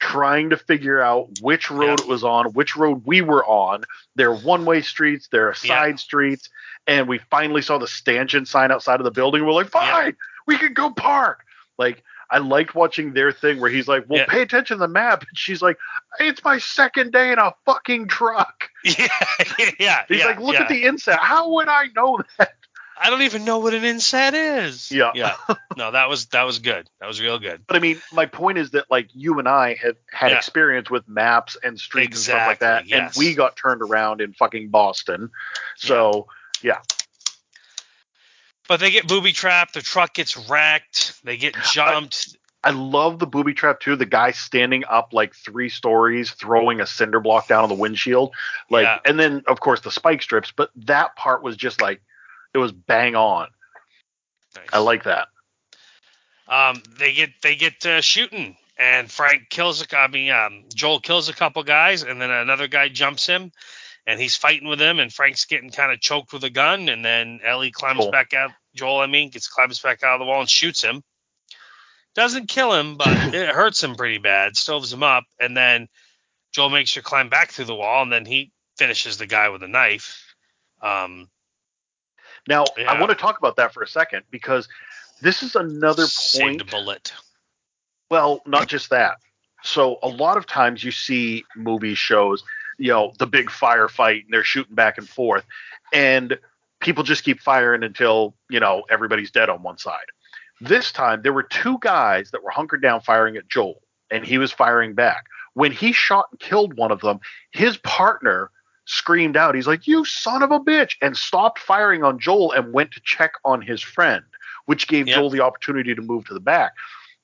Trying to figure out which road Yeah. it was on, which road we were on. There are one-way streets, there are Yeah. side streets, and we finally saw the stanchion sign outside of the building. We're like, Yeah. "Fine, we can go park." Like I liked watching their thing where he's like, "Well, Yeah. pay attention to the map," and she's like, "It's my second day in a fucking truck." *laughs* yeah, yeah. He's yeah, like, "Look yeah. at the inset. How would I know that?" I don't even know what an inset is. Yeah. yeah. *laughs* No, that was that was good. That was real good. But I mean, my point is that like you and I have had Yeah. experience with maps and streets and stuff like that, Exactly, and we got turned around in fucking Boston. So yeah. But they get booby trapped. The truck gets wrecked. They get jumped. I love the booby trap too. The guy standing up like three stories, throwing a cinder block down on the windshield, like, Yeah. and then of course the spike strips. But that part was just like, it was bang on. I like that. Um, they get they get uh, shooting, and Frank kills a. I mean, um, Joel kills a couple guys, and then another guy jumps him, and he's fighting with him, and Frank's getting kind of choked with a gun, and then Ellie climbs Cool. back out Joel, I mean, gets climbs back out of the wall and shoots him. Doesn't kill him, but *laughs* it hurts him pretty bad. Stoves him up, and then Joel makes her climb back through the wall, and then he finishes the guy with a knife. Um, Now, Yeah. I want to talk about that for a second because this is another saved point. bullet. Well, not just that. So a lot of times you see movie shows, you know, the big firefight and they're shooting back and forth, and people just keep firing until you know everybody's dead on one side. This time there were two guys that were hunkered down firing at Joel, and he was firing back. When he shot and killed one of them, his partner screamed out, he's like, You son of a bitch, and stopped firing on Joel and went to check on his friend, which gave Yep. Joel the opportunity to move to the back.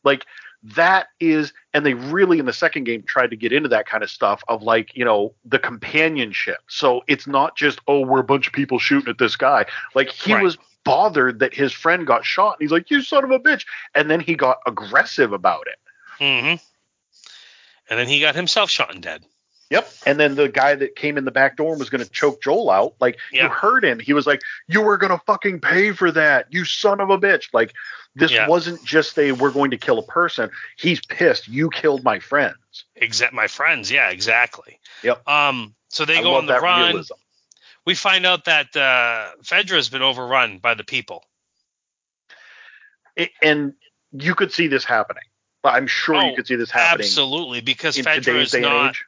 Like, that is, and they really in the second game tried to get into that kind of stuff of like, you know, the companionship. So it's not just, oh, we're a bunch of people shooting at this guy. Like, he Right. was bothered that his friend got shot, and he's like, You son of a bitch. And then he got aggressive about it. Mm-hmm. And then he got himself shot and dead. Yep. And then the guy that came in the back door and was going to choke Joel out, like Yeah. you heard him. He was like, "You were going to fucking pay for that, you son of a bitch!" Like this Yeah. wasn't just a we're going to kill a person. He's pissed. You killed my friends. Except my friends, yeah, exactly. Yep. Um, so they I go on the run. realism. We find out that uh, Fedra's been overrun by the people. It- and you could see this happening. I'm sure Oh, you could see this happening Absolutely, because Fedra is not age.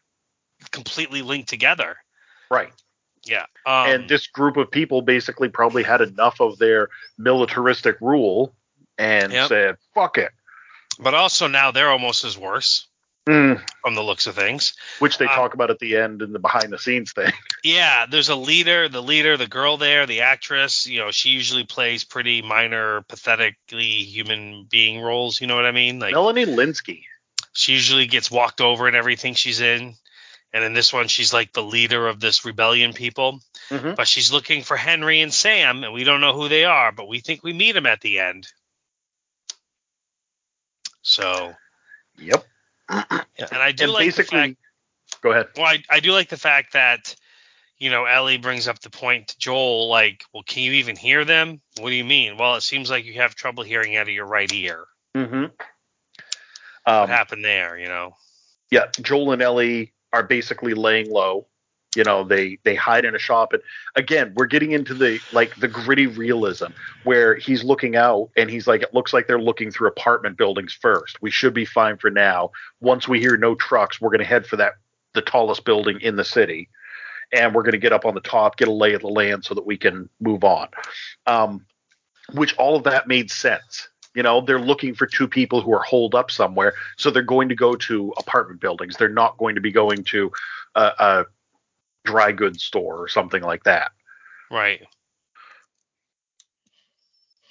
Completely linked together. Right. Yeah. Um, and this group of people basically probably had enough of their militaristic rule and Yep. said, "Fuck it." but also now they're almost as worse Mm, from the looks of things. which they Um, talk about at the end in the behind the scenes thing. *laughs* Yeah, there's a leader, the leader, the girl there, the actress, you know, she usually plays pretty minor, pathetically human being roles, you know what I mean? Like Melanie Lynskey. she usually gets walked over in everything she's in. And in this one, she's like the leader of this rebellion people. Mhm. But she's looking for Henry and Sam, and we don't know who they are, but we think we meet them at the end. So, Yep. and I do and like the basically, fact go ahead. Well, I, I do like the fact that, you know, Ellie brings up the point to Joel, like, well, can you even hear them? What do you mean? Well, it seems like you have trouble hearing out of your right ear. Mm-hmm. What Um, happened there, you know? yeah, Joel and Ellie are basically laying low. You know, they they hide in a shop, and again, we're getting into the like the gritty realism where he's looking out and he's like, it looks like they're looking through apartment buildings first. We should be fine for now. Once we hear no trucks, we're going to head for that the tallest building in the city, and we're going to get up on the top, get a lay of the land, so that we can move on. Um, which all of that made sense. You know, they're looking for two people who are holed up somewhere, so they're going to go to apartment buildings. They're not going to be going to a, a dry goods store or something like that. Right.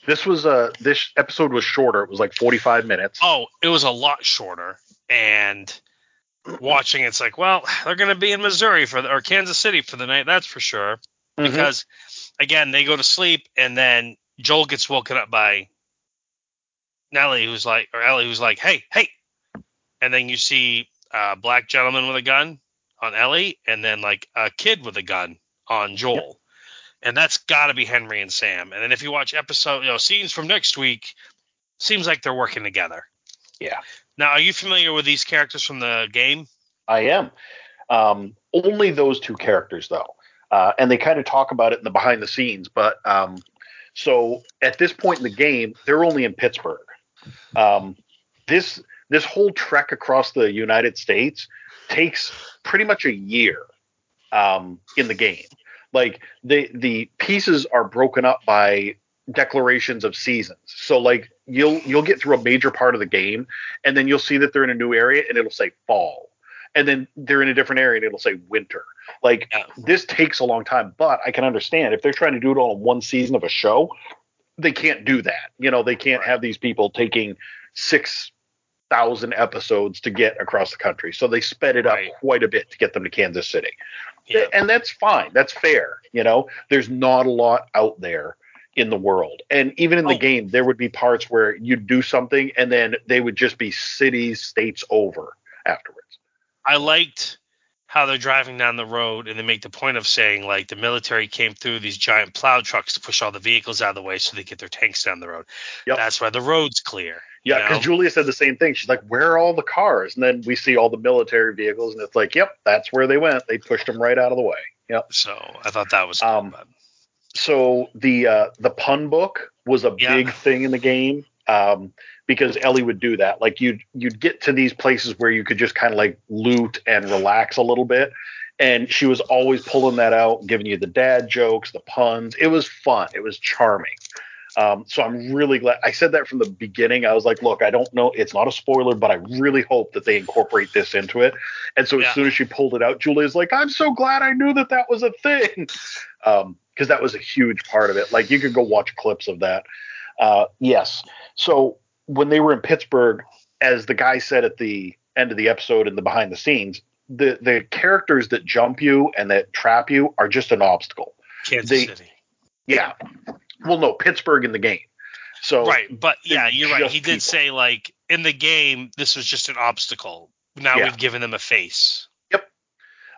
This was a this episode was shorter. It was like 45 minutes. Oh, it was a lot shorter. And watching it's like, well, they're going to be in Missouri for the, or Kansas City for the night, that's for sure. Mhm. Because, again, they go to sleep, and then Joel gets woken up by Nellie, who's like, or Ellie, who's like, hey, hey. And then you see a black gentleman with a gun on Ellie, and then like a kid with a gun on Joel. And that's got to be Henry and Sam. And then if you watch episode, you know, scenes from next week, seems like they're working together. Yeah. Now, are you familiar with these characters from the game? I am. Um, only those two characters, though, uh, and they kind of talk about it in the behind the scenes. But um, so at this point in the game, they're only in Pittsburgh. Um, this this whole trek across the United States takes pretty much a year um, in the game. Like the the pieces are broken up by declarations of seasons. So like you'll you'll get through a major part of the game, and then you'll see that they're in a new area, and it'll say fall and then they're in a different area and it'll say winter. Like this takes a long time, but I can understand if they're trying to do it all in one season of a show, they can't do that. You know, they can't Right. have these people taking six thousand episodes to get across the country. So they sped it up quite a bit to get them to Kansas City. Yeah. And that's fine. That's fair. You know, there's not a lot out there in the world. And even in the Oh. game, there would be parts where you'd do something and then they would just be cities, states over afterwards. I liked how they're driving down the road and they make the point of saying like the military came through these giant plow trucks to push all the vehicles out of the way so they get their tanks down the road. Yep. That's why the road's clear. Yeah, you because know? Julia said the same thing. She's like, "Where are all the cars?" And then we see all the military vehicles, and it's like, "Yep, that's where they went. They pushed them right out of the way." Yep. so I thought that was cool, Um, but- So the uh, the pun book was a Yeah. big thing in the game um, because Ellie would do that. Like you'd you'd get to these places where you could just kind of like loot and relax a little bit, and she was always pulling that out, giving you the dad jokes, the puns. It was fun. It was charming. Um, so I'm really glad. I said that from the beginning. I was like, look, I don't know. It's not a spoiler, but I really hope that they incorporate this into it. And so as Yeah. soon as she pulled it out, Julia's like, I'm so glad I knew that that was a thing. *laughs* Um, because that was a huge part of it. Like you could go watch clips of that. Uh, yes. So when they were in Pittsburgh, as the guy said at the end of the episode in the behind the scenes, the the characters that jump you and that trap you are just an obstacle. Kansas they- City. Yeah. Well, no, Pittsburgh in the game. So right, but yeah, you're right. He did people. say like in the game this was just an obstacle. Now Yeah. we've given them a face. Yep.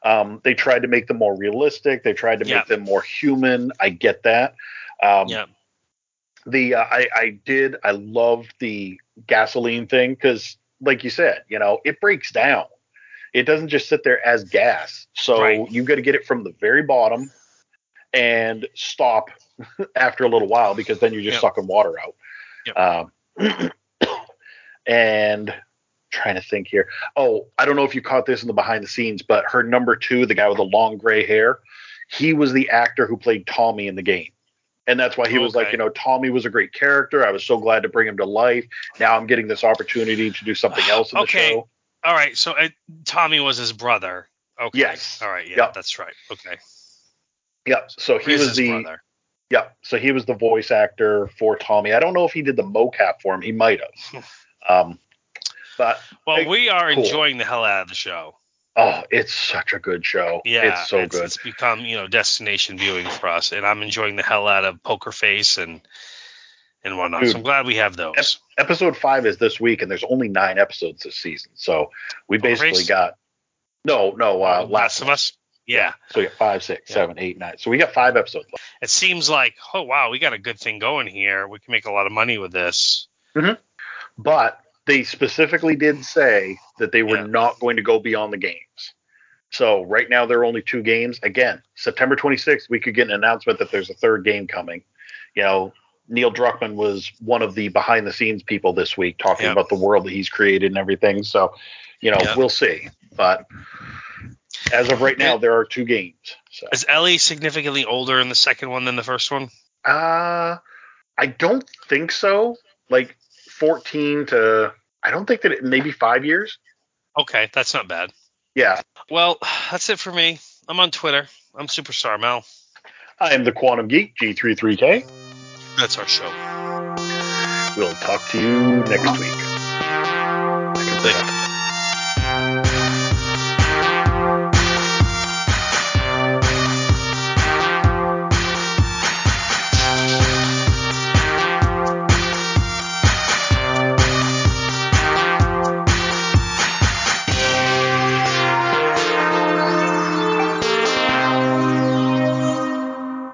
Um, they tried to make them more realistic. They tried to make them more human. I get that. Um, yeah. The uh, I I did I loved the gasoline thing because, like you said, you know, it breaks down. It doesn't just sit there as gas. So Right. you got to get it from the very bottom and stop *laughs* after a little while because then you're just Yep. sucking water out. Um, *clears throat* and trying to think here. Oh, I don't know if you caught this in the behind the scenes, but her number two, the guy with the long gray hair, he was the actor who played Tommy in the game. And that's why he was like, you know, Tommy was a great character. I was so glad to bring him to life. Now I'm getting this opportunity to do something else in the Okay. show. All right, so uh, Tommy was his brother. Okay. Yes. All right. Yeah, Yep. that's right. Okay. Yep. So he was the brother. Yep. So he was the voice actor for Tommy. I don't know if he did the mocap for him. He might have. *laughs* um, but Well, Hey, we are cool. enjoying the hell out of the show. Oh, it's such a good show. Yeah, it's so it's, good. It's become you know destination viewing for us, and I'm enjoying the hell out of Poker Face and and whatnot. Dude. so I'm glad we have those. Episode five is this week, and there's only nine episodes this season. So we Poker basically Face? got no, no, uh, last of Us. Yeah, So we got five, six, Yeah. seven, eight, nine. So we got five episodes left. it seems like oh wow, we got a good thing going here. We can make a lot of money with this. But they specifically did say that they were Yeah. not going to go beyond the games. So right now there are only two games. Again, September 26th, we could get an announcement that there's a third game coming. You know, Neil Druckmann was one of the behind the scenes people this week talking Yeah. about the world that he's created and everything. So, you know, Yeah. we'll see. But as of right now, there are two games. So, Is Ellie significantly older in the second one than the first one? uh, I don't think so. Like 14 to, I don't think that it maybe five years. Okay, that's not bad. Yeah. Well, that's it for me. I'm on Twitter. I'm Superstar Mel. I am the Quantum Geek, G33K. That's our show. We'll talk to you next week.